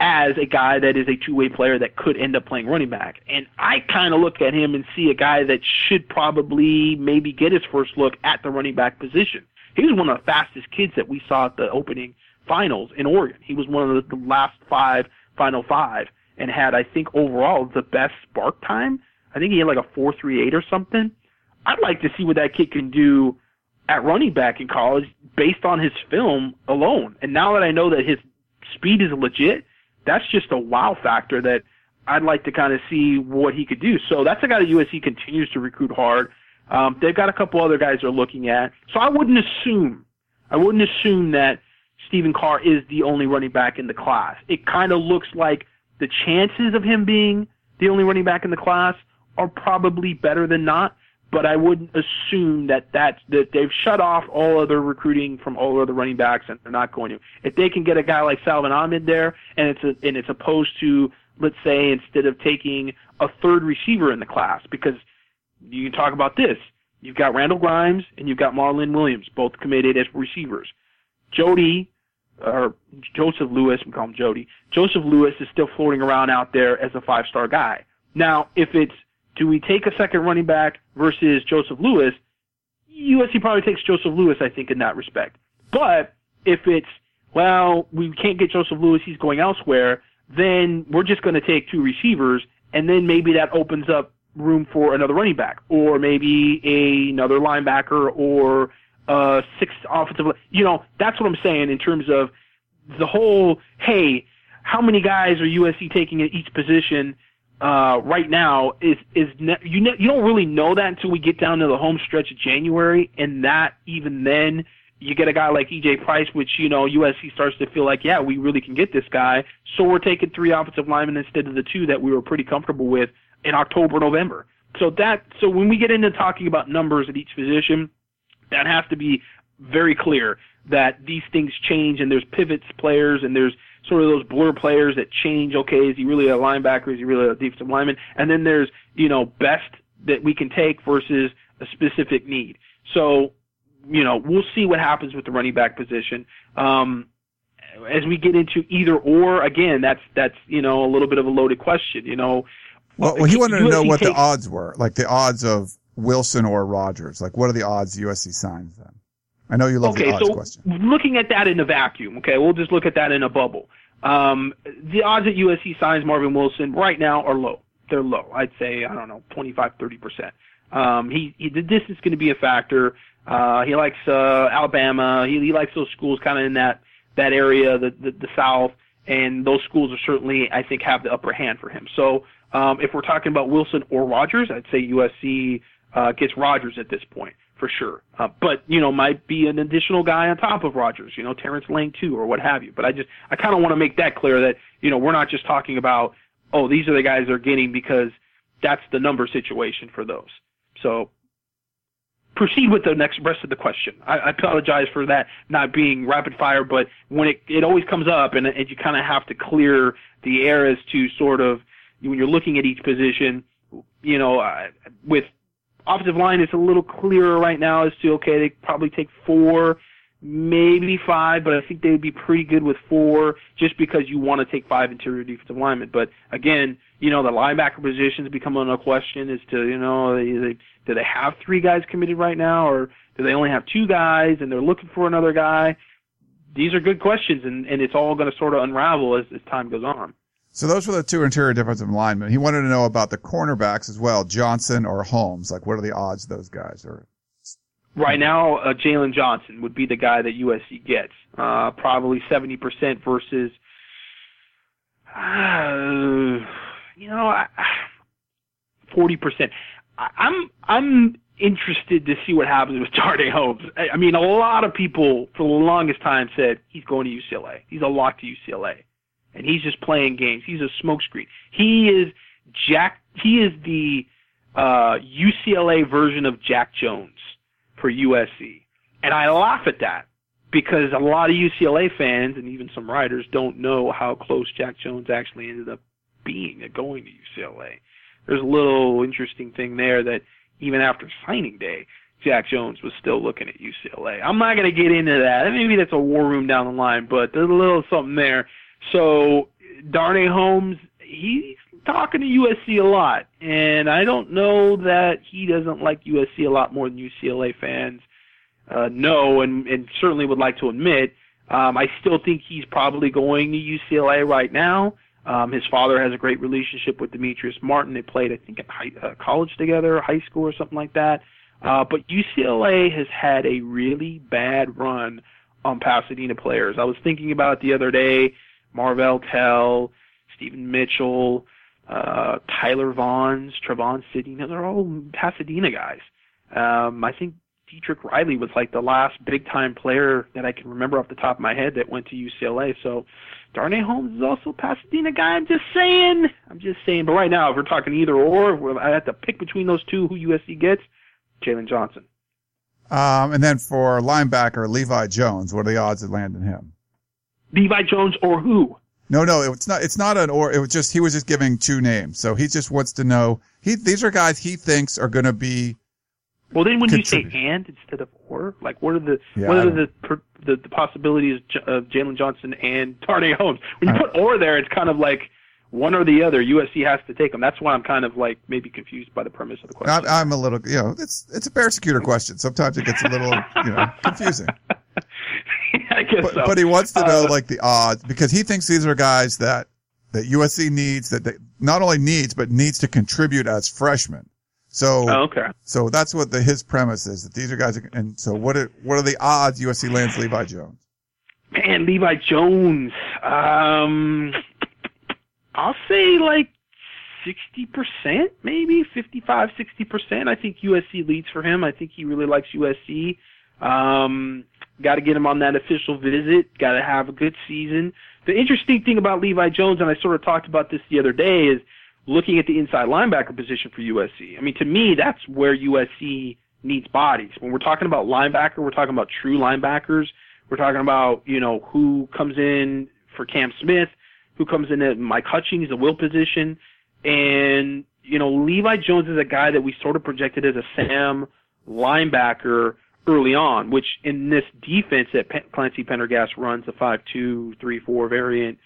as a guy that is a two-way player that could end up playing running back. And I kind of look at him and see a guy that should probably maybe get his first look at the running back position. He was one of the fastest kids that we saw at the opening finals in Oregon. He was one of the last five, final five, and had, I think, overall the best SPARQ time. I think he had like a 4.38 or something. I'd like to see what that kid can do at running back in college based on his film alone. And now that I know that his speed is legit, that's just a wow factor that I'd like to kind of see what he could do. So that's a guy that USC continues to recruit hard. Um, they've got a couple other guys they're looking at. So I wouldn't assume, I wouldn't assume that Stephen Carr is the only running back in the class. It kind of looks like the chances of him being the only running back in the class are probably better than not but I wouldn't assume that that's that they've shut off all other recruiting from all other running backs and they're not going to. If they can get a guy like Salvon Ahmed there and it's a, and it's opposed to let's say instead of taking a third receiver in the class because you can talk about this. You've got Randal Grimes and you've got Marlon Williams, both committed as receivers. Jody or Joseph Lewis, we call him Jody. Joseph Lewis is still floating around out there as a five star guy. Now, if it's do we take a second running back versus Joseph Lewis? USC probably takes Joseph Lewis, I think, in that respect. But if it's, well, we can't get Joseph Lewis, he's going elsewhere, then we're just going to take two receivers, and then maybe that opens up room for another running back, or maybe a, another linebacker, or a sixth offensive. You know, that's what I'm saying in terms of the whole. Hey, how many guys are USC taking at each position? Uh, right now is is ne- you ne- you don't really know that until we get down to the home stretch of January, and that even then you get a guy like EJ Price, which you know USC starts to feel like, yeah, we really can get this guy, so we're taking three offensive linemen instead of the two that we were pretty comfortable with in October, November. So that so when we get into talking about numbers at each position, that has to be very clear that these things change and there's pivots players and there's sort of those blur players that change. Okay, is he really a linebacker? Is he really a defensive lineman? And then there's you know best that we can take versus a specific need. So you know we'll see what happens with the running back position. Um, as we get into either or, again, that's that's you know a little bit of a loaded question. You know, well, well he wanted to know what the odds were, like the odds of Wilson or Rogers. Like, what are the odds USC signs them? I know you love okay, the odds so question. Looking at that in a vacuum, okay, we'll just look at that in a bubble. Um, the odds that USC signs Marvin Wilson right now are low. They're low. I'd say I don't know, 25, 30 percent. Um, he, he the distance is going to be a factor. Uh, he likes uh, Alabama. He, he likes those schools kind of in that that area, the, the the South, and those schools are certainly I think have the upper hand for him. So um, if we're talking about Wilson or Rogers, I'd say USC uh, gets Rogers at this point for sure. Uh, but you know, might be an additional guy on top of Rogers. You know, Terrence Lang too, or what have you. But I just I kind of want to make that clear that you know we're not just talking about oh these are the guys they're getting because that's the number situation for those. So proceed with the next rest of the question. I, I apologize for that not being rapid fire, but when it it always comes up and, and you kind of have to clear the air as to sort of when you're looking at each position, you know, uh, with offensive line, is a little clearer right now as to okay, they probably take four, maybe five, but I think they would be pretty good with four just because you want to take five interior defensive linemen. But again, you know, the linebacker positions become a question as to you know, do they have three guys committed right now, or do they only have two guys and they're looking for another guy? These are good questions, and, and it's all going to sort of unravel as, as time goes on. So those were the two interior defensive linemen. He wanted to know about the cornerbacks as well, Johnson or Holmes. Like, what are the odds those guys are? Right now, uh, Jaylon Johnson would be the guy that USC gets. Uh, probably 70% versus, uh, you know, 40%. I, I'm, I'm interested to see what happens with Darnay Holmes. I, I mean, a lot of people for the longest time said he's going to UCLA. He's a lock to UCLA and he's just playing games. He's a smokescreen. He is Jack. He is the uh, UCLA version of Jack Jones for USC, and I laugh at that because a lot of UCLA fans and even some writers don't know how close Jack Jones actually ended up being at going to UCLA. There's a little interesting thing there that even after signing day, Jack Jones was still looking at UCLA. I'm not going to get into that. Maybe that's a war room down the line, but there's a little something there so Darnay Holmes, he's talking to USC a lot, and I don't know that he doesn't like USC a lot more than UCLA fans uh, know, and, and certainly would like to admit. Um, I still think he's probably going to UCLA right now. Um, his father has a great relationship with Demetrice Martin. They played, I think, at high, uh, college together, high school or something like that. Uh, but UCLA has had a really bad run on Pasadena players. I was thinking about it the other day. Marvell Tell, Steven Mitchell, uh, Tyler Vaughns, Trevon Sidney. They're all Pasadena guys. Um, I think Dietrich Riley was like the last big time player that I can remember off the top of my head that went to UCLA. So Darnay Holmes is also a Pasadena guy. I'm just saying. I'm just saying. But right now, if we're talking either or, I have to pick between those two, who USC gets, Jaylon Johnson. Um, and then for linebacker Levi Jones, what are the odds of landing him? Levi Jones or who? No, no, it's not. It's not an or. It was just he was just giving two names. So he just wants to know. He these are guys he thinks are going to be. Well, then when you say and instead of or, like what are the yeah, what are the, the the possibilities of Jaylon Johnson and Darnay Holmes? When you uh, put or there, it's kind of like one or the other. USC has to take them. That's why I'm kind of like maybe confused by the premise of the question. I'm, I'm a little, you know, it's it's a persecutor question. Sometimes it gets a little, you know, confusing. [LAUGHS] [LAUGHS] I guess but, so. But he wants to know uh, like the odds because he thinks these are guys that that USC needs that they not only needs but needs to contribute as freshmen. So oh, okay. So that's what the his premise is that these are guys. And so what are what are the odds USC lands Levi Jones? Man, Levi Jones. Um, I'll say like 60%, maybe 55, 60%. I think USC leads for him. I think he really likes USC. Um, Got to get him on that official visit. Got to have a good season. The interesting thing about Levi Jones, and I sort of talked about this the other day, is looking at the inside linebacker position for USC. I mean, to me, that's where USC needs bodies. When we're talking about linebacker, we're talking about true linebackers. We're talking about, you know, who comes in for Cam Smith, who comes in at Mike Hutchings, the will position, and you know Levi Jones is a guy that we sort of projected as a Sam linebacker early on, which in this defense that Clancy Pendergast runs, the five-two-three-four variant,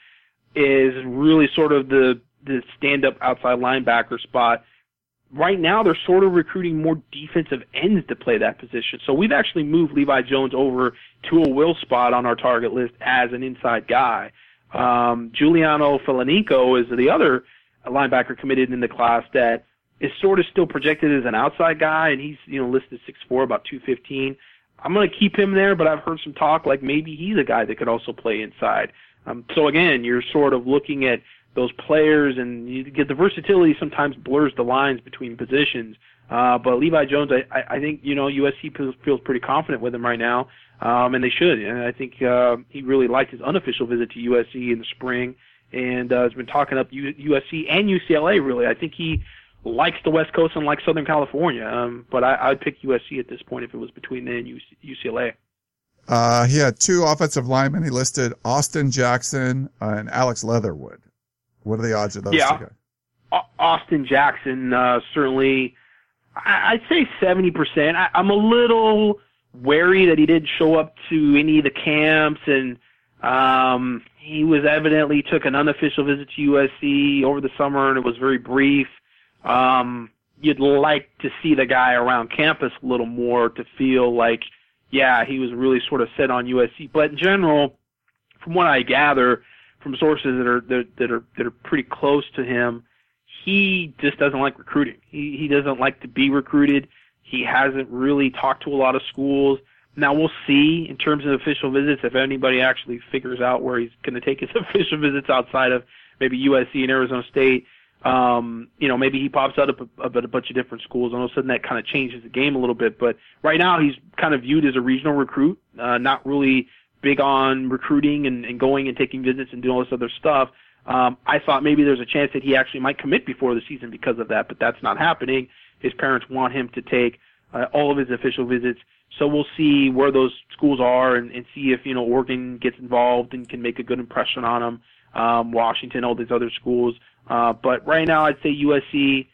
is really sort of the the stand-up outside linebacker spot. Right now, they're sort of recruiting more defensive ends to play that position. So we've actually moved Levi Jones over to a will spot on our target list as an inside guy. Um, Juliano is the other linebacker committed in the class that is sort of still projected as an outside guy, and he's you know listed six four, about two fifteen. I'm going to keep him there, but I've heard some talk like maybe he's a guy that could also play inside. Um, so again, you're sort of looking at those players, and you get the versatility sometimes blurs the lines between positions. Uh, but Levi Jones, I, I think you know USC feels, pretty confident with him right now, um, and they should. And I think uh, he really liked his unofficial visit to USC in the spring, and uh, has been talking up USC and UCLA. Really, I think he likes the West Coast and likes Southern California. Um, but I, I'd pick USC at this point if it was between them and UCLA. Uh, he had two offensive linemen. He listed Austin Jackson uh, and Alex Leatherwood. What are the odds of those yeah. two guys? Austin Jackson uh, certainly, I, I'd say seventy percent. I'm a little wary that he didn't show up to any of the camps, and um, he was evidently took an unofficial visit to USC over the summer, and it was very brief. Um, you'd like to see the guy around campus a little more to feel like, yeah, he was really sort of set on USC. But in general, from what I gather from sources that are that, that are that are pretty close to him, he just doesn't like recruiting. He he doesn't like to be recruited. He hasn't really talked to a lot of schools. Now we'll see in terms of official visits if anybody actually figures out where he's going to take his [LAUGHS] official visits outside of maybe USC and Arizona State um, you know, maybe he pops out at a, a bunch of different schools, and all of a sudden that kind of changes the game a little bit. But right now, he's kind of viewed as a regional recruit, uh, not really big on recruiting and, and going and taking visits and doing all this other stuff. Um, I thought maybe there's a chance that he actually might commit before the season because of that, but that's not happening. His parents want him to take uh, all of his official visits. So we'll see where those schools are and, and see if, you know, Oregon gets involved and can make a good impression on him. Um, Washington, all these other schools. Uh, but right now, I'd say USC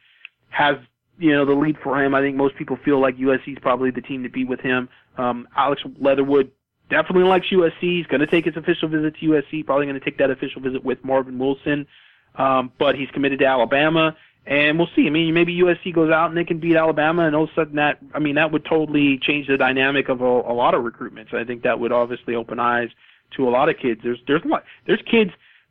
has you know the lead for him. I think most people feel like USC is probably the team to beat with him. Um, Alex Leatherwood definitely likes USC. He's going to take his official visit to USC. Probably going to take that official visit with Marvin Wilson. Um, but he's committed to Alabama, and we'll see. I mean, maybe USC goes out and they can beat Alabama, and all of a sudden that I mean that would totally change the dynamic of a, a lot of recruitments. I think that would obviously open eyes to a lot of kids. There's there's a lot there's kids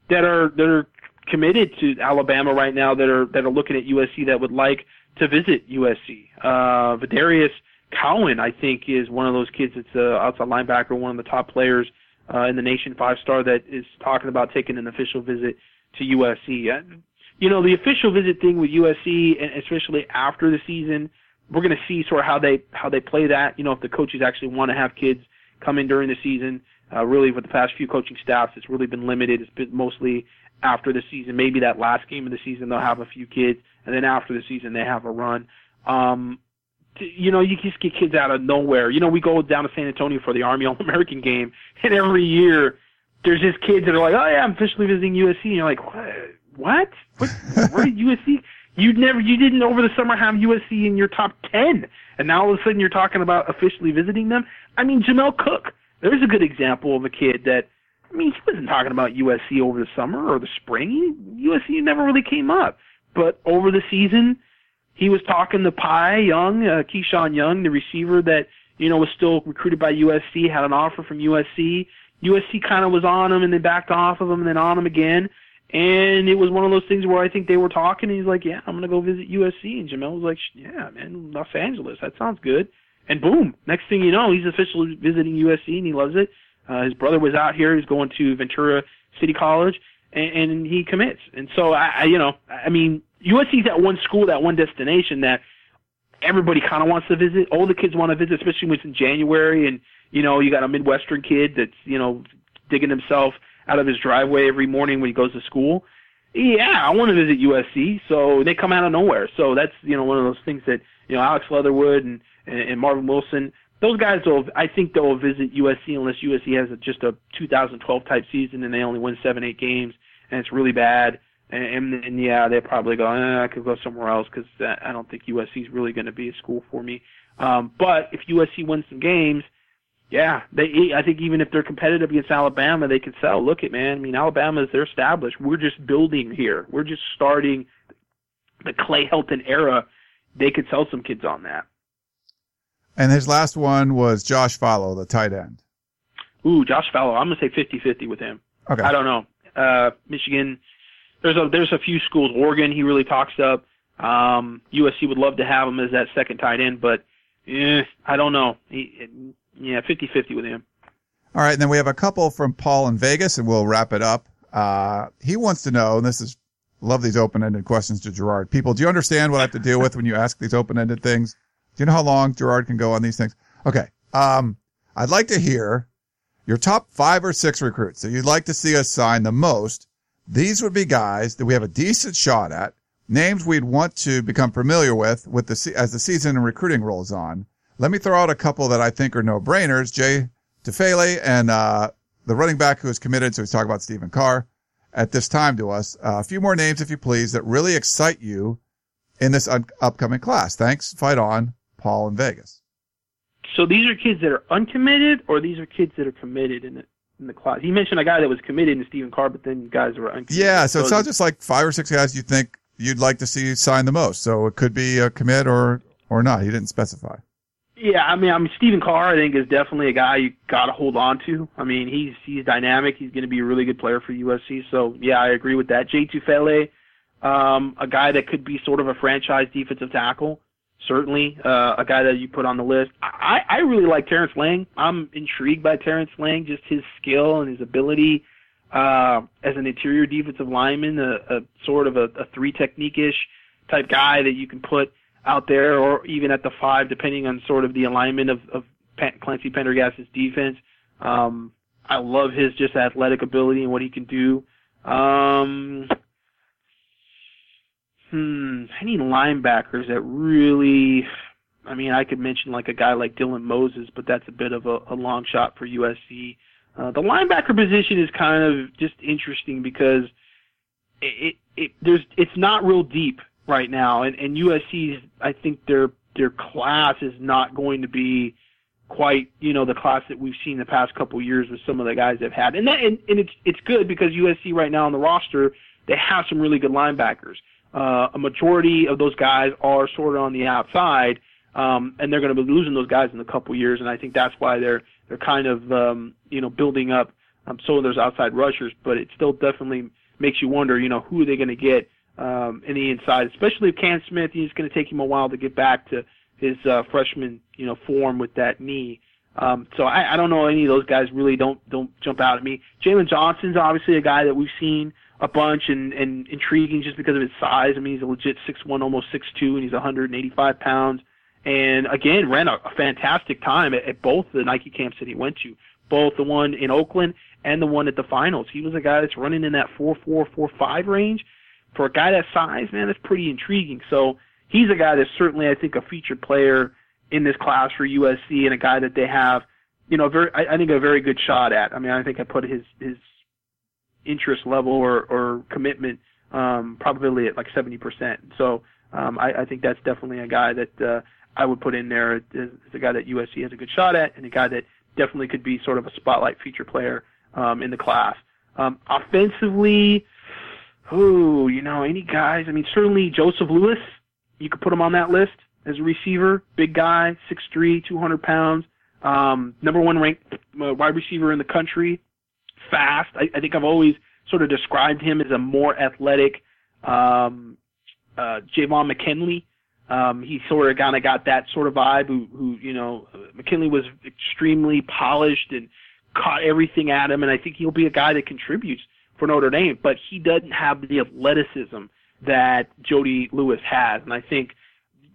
that are that are committed to Alabama right now that are that are looking at USC that would like to visit USC. Uh, VanDarius Cowan, I think, is one of those kids that's a outside linebacker, one of the top players uh, in the nation, five star, that is talking about taking an official visit to USC. Uh, you know, the official visit thing with USC, and especially after the season, we're going to see sort of how they how they play that. You know, if the coaches actually want to have kids come in during the season. Uh, really, with the past few coaching staffs, it's really been limited. It's been mostly after the season. Maybe that last game of the season they'll have a few kids, and then after the season they have a run. Um, you know, you just get kids out of nowhere. You know, we go down to San Antonio for the Army [LAUGHS] All American game, and every year there's just kids that are like, "Oh yeah, I'm officially visiting USC," and you're like, "What? What? what [LAUGHS] where did USC?" You'd never, you didn't over the summer have USC in your top ten, and now all of a sudden you're talking about officially visiting them. I mean, Jamel Cook. There's a good example of a kid that I mean, he wasn't talking about USC over the summer or the spring. USC never really came up. But over the season, he was talking to Pi Young, uh, Keyshawn Young, the receiver that, you know, was still recruited by USC, had an offer from USC. USC kind of was on him and then backed off of him and then on him again. And it was one of those things where I think they were talking and he's like, yeah, I'm going to go visit USC. And Jamel was like, yeah, man, Los Angeles, that sounds good. And boom, next thing you know, he's officially visiting USC and he loves it. Uh, his brother was out here. He's going to Ventura City College, and, and he commits. And so I, I, you know, I mean, USC's that one school, that one destination that everybody kind of wants to visit. All the kids want to visit, especially when it's in January, and you know, you got a Midwestern kid that's you know digging himself out of his driveway every morning when he goes to school. Yeah, I want to visit USC. So they come out of nowhere. So that's you know one of those things that you know Alex Leatherwood and and, and Marvin Wilson those guys will. I think they'll visit USC unless USC has a, just a 2012 type season and they only win seven, eight games and it's really bad. And, and, and yeah, they probably go. Eh, I could go somewhere else because I don't think USC is really going to be a school for me. Um, but if USC wins some games, yeah, they. I think even if they're competitive against Alabama, they can sell. Look at man. I mean, Alabama's they're established. We're just building here. We're just starting the Clay Helton era. They could sell some kids on that. And his last one was Josh Falo, the tight end. Ooh, Josh Falo. I'm gonna say 50-50 with him. Okay. I don't know. Uh, Michigan. There's a there's a few schools. Oregon, he really talks up. Um, USC would love to have him as that second tight end, but eh, I don't know. He, yeah, 50-50 with him. All right, and then we have a couple from Paul in Vegas, and we'll wrap it up. Uh, he wants to know, and this is love these open-ended questions to Gerard. People, do you understand what I have to deal with when you ask these open-ended things? Do you know how long Gerard can go on these things? Okay. Um, I'd like to hear your top five or six recruits that you'd like to see us sign the most. These would be guys that we have a decent shot at, names we'd want to become familiar with, with the as the season and recruiting rolls on. Let me throw out a couple that I think are no brainers. Jay Tufele and uh, the running back who is committed. So he's talking about Stephen Carr at this time to us. Uh, a few more names, if you please, that really excite you in this un- upcoming class. Thanks. Fight on, Paul in Vegas. So these are kids that are uncommitted, or these are kids that are committed in the in the class. He mentioned a guy that was committed in Stephen Carr, but then guys were uncommitted. Yeah, so, so it's not just like five or six guys you think you'd like to see sign the most. So it could be a commit or or not. He didn't specify. Yeah, I mean, I mean, Stephen Carr, I think, is definitely a guy you got to hold on to. I mean, he's he's dynamic. He's going to be a really good player for USC. So yeah, I agree with that. Jay Tufele, um, a guy that could be sort of a franchise defensive tackle. Certainly, uh, a guy that you put on the list. I, I really like Terrence Lang. I'm intrigued by Terrence Lang, just his skill and his ability uh, as an interior defensive lineman, a, a sort of a, a three technique ish type guy that you can put out there, or even at the five, depending on sort of the alignment of, of Clancy Pendergast's defense. Um, I love his just athletic ability and what he can do. Um, hmm, any linebackers that really, I mean, I could mention like a guy like Dylan Moses, but that's a bit of a, a long shot for USC. Uh, the linebacker position is kind of just interesting because it, it, it there's it's not real deep right now, and, and USC's I think their their class is not going to be quite you know the class that we've seen the past couple years with some of the guys they've had, and that and, and it's it's good because USC right now on the roster they have some really good linebackers. Uh, a majority of those guys are sort of on the outside, um, and they're going to be losing those guys in a couple years, and I think that's why they're they're kind of um, you know building up um, some of those outside rushers, but it still definitely makes you wonder, you know, who are they going to get um, in the inside, especially if Cam Smith. He's going to take him a while to get back to his uh, freshman, you know, form with that knee. Um, so I, I don't know any of those guys really don't don't jump out at me. Jaylon Johnson's obviously a guy that we've seen a bunch and, and intriguing just because of his size. I mean, he's a legit six one, almost six two, and he's 185 pounds. And again, ran a, a fantastic time at, at both the Nike camps that he went to, both the one in Oakland and the one at the finals. He was a guy that's running in that four four four five range for a guy that size, man, that's pretty intriguing. So he's a guy that's certainly, I think, a featured player in this class for USC and a guy that they have, you know, very, I, I think a very good shot at. I mean, I think I put his, his interest level or, or commitment, um, probability at like 70%. So, um, I, I think that's definitely a guy that, uh, I would put in there as, a guy that USC has a good shot at and a guy that definitely could be sort of a spotlight feature player, um, in the class. Um, offensively, Ooh, you know, any guys? I mean, certainly Joseph Lewis. You could put him on that list as a receiver. Big guy, 6'3", 200 pounds. Um, number one ranked uh, wide receiver in the country. Fast. I, I think I've always sort of described him as a more athletic um, uh, Javon McKinley. Um, he sort of kind of got that sort of vibe. Who, who, you know, McKinley was extremely polished and caught everything at him, and I think he'll be a guy that contributes for Notre Dame, but he doesn't have the athleticism that Jody Lewis has, and I think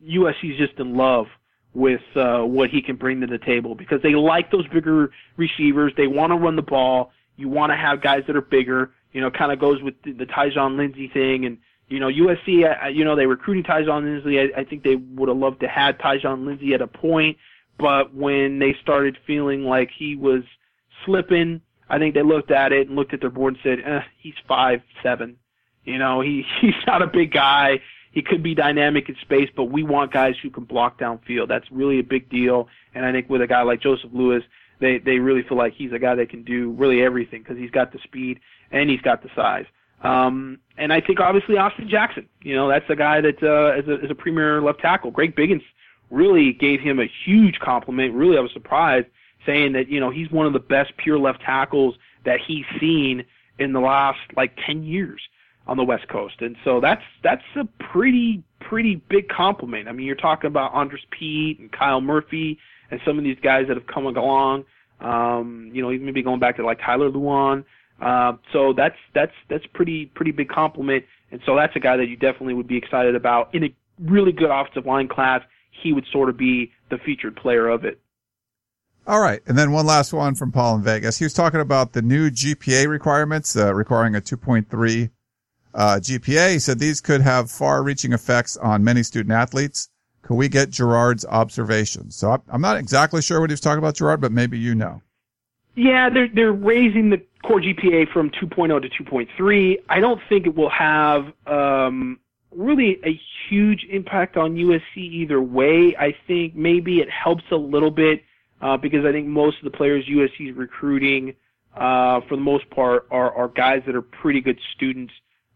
USC is just in love with uh, what he can bring to the table because they like those bigger receivers. They want to run the ball. You want to have guys that are bigger. You know, kind of goes with the, the Tyjon Lindsey thing, and you know USC. Uh, you know they recruiting Tyjon Lindsey. I, I think they would have loved to have Tyjon Lindsey at a point, but when they started feeling like he was slipping, I think they looked at it and looked at their board and said, eh, he's five seven. You know, he [LAUGHS] he's not a big guy. He could be dynamic in space, but we want guys who can block downfield. That's really a big deal. And I think with a guy like Joseph Lewis, they they really feel like he's a guy that can do really everything because he's got the speed and he's got the size. Um, and I think obviously Austin Jackson, you know, that's a guy that uh, is, a, is a premier left tackle. Greg Biggins really gave him a huge compliment. Really, I was surprised saying that you know he's one of the best pure left tackles that he's seen in the last like 10 years on the West Coast. And so that's that's a pretty pretty big compliment. I mean, you're talking about Andrus Peat and Kyle Murphy and some of these guys that have come along. Um, you know, even maybe going back to like Taylor Lewan. Uh, so that's that's that's pretty pretty big compliment. And so that's a guy that you definitely would be excited about in a really good offensive line class. He would sort of be the featured player of it. All right. And then one last one from Paul in Vegas. He was talking about the new GPA requirements, uh, requiring a 2.3 uh, GPA. He said these could have far reaching effects on many student athletes. Could we get Gerard's observations? So I'm not exactly sure what he was talking about, Gerard, but maybe you know. Yeah, they're they're raising the core GPA from 2.0 to 2.3. I don't think it will have um, really a huge impact on USC either way. I think maybe it helps a little bit uh, because I think most of the players USC is recruiting, uh, for the most part, are, are guys that are pretty good students.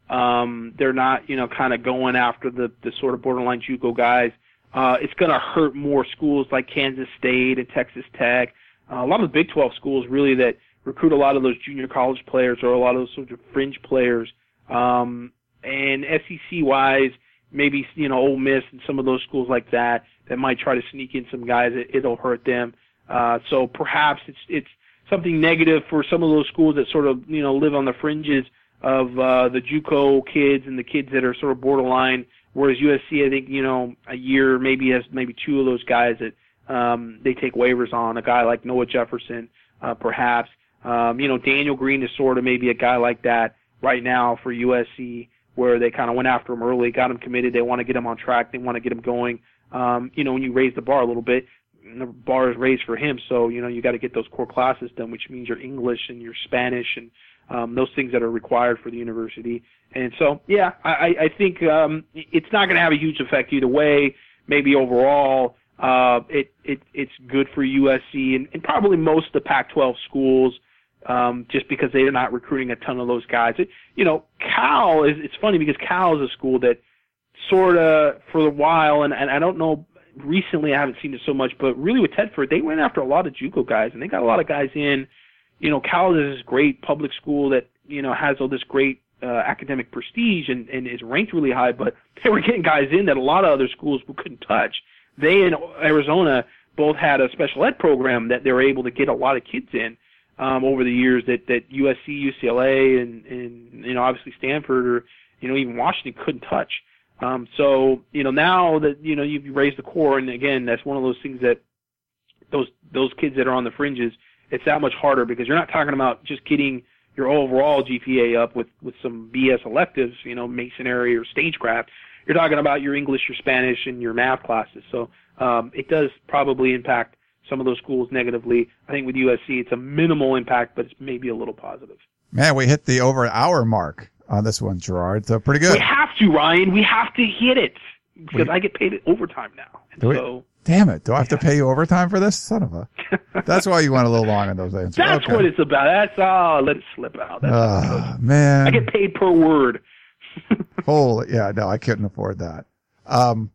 Um, they're not, you know, kind of going after the, the sort of borderline JUCO guys. Uh, it's going to hurt more schools like Kansas State and Texas Tech. Uh, a lot of the Big 12 schools really that recruit a lot of those junior college players or a lot of those sort of fringe players. Um, and SEC wise, maybe you know Ole Miss and some of those schools like that that might try to sneak in some guys. It, it'll hurt them. Uh, so perhaps it's it's something negative for some of those schools that sort of you know live on the fringes of uh, the JUCO kids and the kids that are sort of borderline. Whereas USC, I think you know a year maybe has maybe two of those guys that um, they take waivers on. A guy like Noah Jefferson, uh, perhaps. Um, you know Daniel Green is sort of maybe a guy like that right now for USC, where they kind of went after him early, got him committed. They want to get him on track. They want to get him going. Um, you know when you raise the bar a little bit, the bar is raised for him. So you know you got to get those core classes done, which means your English and your Spanish and um, those things that are required for the university. And so yeah, I, I think um, it's not going to have a huge effect either way. Maybe overall, uh, it it it's good for USC and, and probably most of the Pac-12 schools. Um, just because they're not recruiting a ton of those guys. It, you know, Cal is, it's funny because Cal is a school that sort of, for a while, and, and I don't know recently I haven't seen it so much, but really with Tedford, they went after a lot of JUCO guys, and they got a lot of guys in. You know, Cal is this great public school that you know has all this great uh, academic prestige and, and is ranked really high, but [LAUGHS] they were getting guys in that a lot of other schools couldn't touch. They in Arizona both had a special ed program that they were able to get a lot of kids in um, over the years that that USC, UCLA, and and you know obviously Stanford or you know even Washington couldn't touch. Um, so you know now that you know you've raised the core, and again that's one of those things that those those kids that are on the fringes, it's that much harder because you're not talking about just getting your overall GPA up with with some BS electives, you know, masonry or stagecraft. You're talking about your English, your Spanish, and your math classes. So um, it does probably impact some of those schools negatively. I think with USC, it's a minimal impact, but it's maybe a little positive. Man, we hit the over hour mark on this one, Gerard. So pretty good. We have to, Ryan. We have to hit it because we, I get paid overtime now. And we, so damn it, do I have to pay you overtime for this? Son of a. [LAUGHS] That's why you went a little long on those answers. That's okay. what it's about. That's all. Oh, let it slip out. That's uh, man, I get paid per word. [LAUGHS] Holy, yeah, no, I couldn't afford that. Um,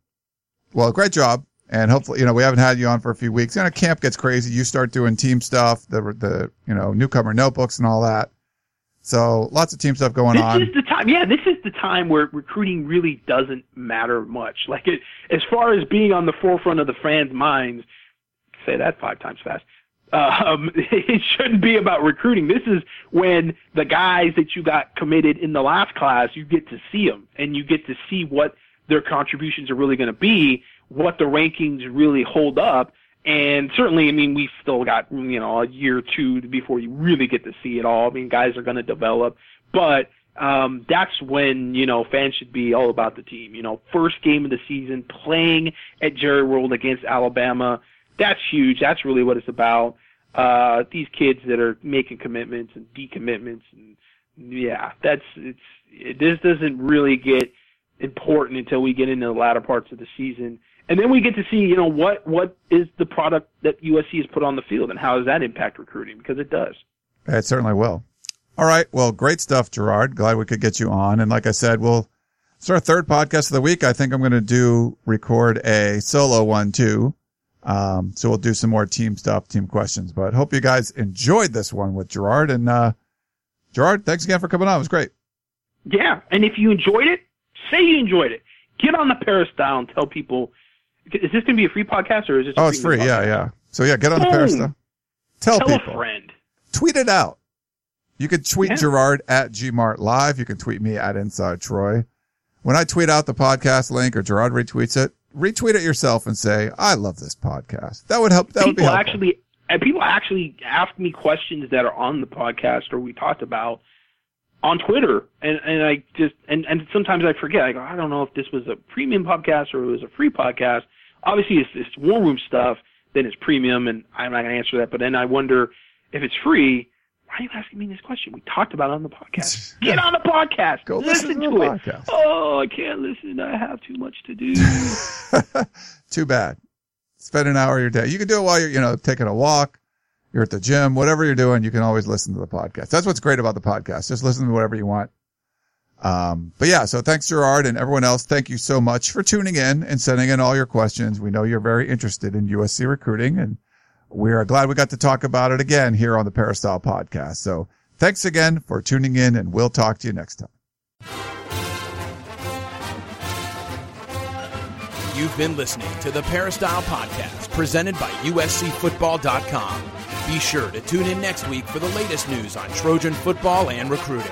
well, great job. And hopefully, you know, we haven't had you on for a few weeks. You know, camp gets crazy. You start doing team stuff, the, the, you know, newcomer notebooks and all that. So lots of team stuff going this on. This is the time. Yeah, this is the time where recruiting really doesn't matter much. Like it, as far as being on the forefront of the fans' minds, say that five times fast. Um, [LAUGHS] it shouldn't be about recruiting. This is when the guys that you got committed in the last class, you get to see them and you get to see what their contributions are really going to be, what the rankings really hold up, and certainly, I mean, we've still got, you know, a year or two before you really get to see it all. I mean, guys are going to develop, but um, that's when, you know, fans should be all about the team. You know, first game of the season, playing at Jerry World against Alabama, That's huge. That's really what it's about. Uh, these kids that are making commitments and decommitments, and yeah, that's it's. It, this doesn't really get important until we get into the latter parts of the season, and then we get to see, you know, what what is the product that USC has put on the field, and how does that impact recruiting? Because it does. It certainly will. All right. Well, great stuff, Gerard. Glad we could get you on. And like I said, we'll it's our third podcast of the week. I think I'm going to do record a solo one too. Um, so we'll do some more team stuff, team questions, but hope you guys enjoyed this one with Gerard and, uh, Gerard, thanks again for coming on. It was great. Yeah. And if you enjoyed it, say you enjoyed it. Get on the Peristyle and tell people, is this going to be a free podcast or is this? Oh, it's free. Yeah. Yeah. So yeah, get on Boom. the Peristyle. Tell, Tell people. a friend. tweet it out. You can tweet Yeah. Gerard at Gmart Live. You can tweet me at Inside Troy. When I tweet out the podcast link or Gerard retweets it, retweet it yourself and say, I love this podcast. That would help. That would be people helpful. actually and people actually ask me questions that are on the podcast or we talked about on Twitter and and I just and and sometimes I forget I go I don't know if this was a premium podcast or it was a free podcast obviously it's it's war room stuff then it's premium and I'm not going to answer that but then I wonder if it's free why are you asking me this question we talked about it on the podcast [LAUGHS] get on the podcast Go listen to the it podcast. oh I can't listen I have too much to do [LAUGHS] Too bad. Spend an hour of your day. You can do it while you're, you know, taking a walk. You're at the gym, whatever you're doing, you can always listen to the podcast. That's what's great about the podcast. Just listen to whatever you want. Um, but yeah, so thanks Gerard and everyone else. Thank you so much for tuning in and sending in all your questions. We know you're very interested in USC recruiting and we are glad we got to talk about it again here on the Peristyle podcast. So thanks again for tuning in and we'll talk to you next time. You've been listening to the Peristyle Podcast presented by USCFootball.com. Be sure to tune in next week for the latest news on Trojan football and recruiting.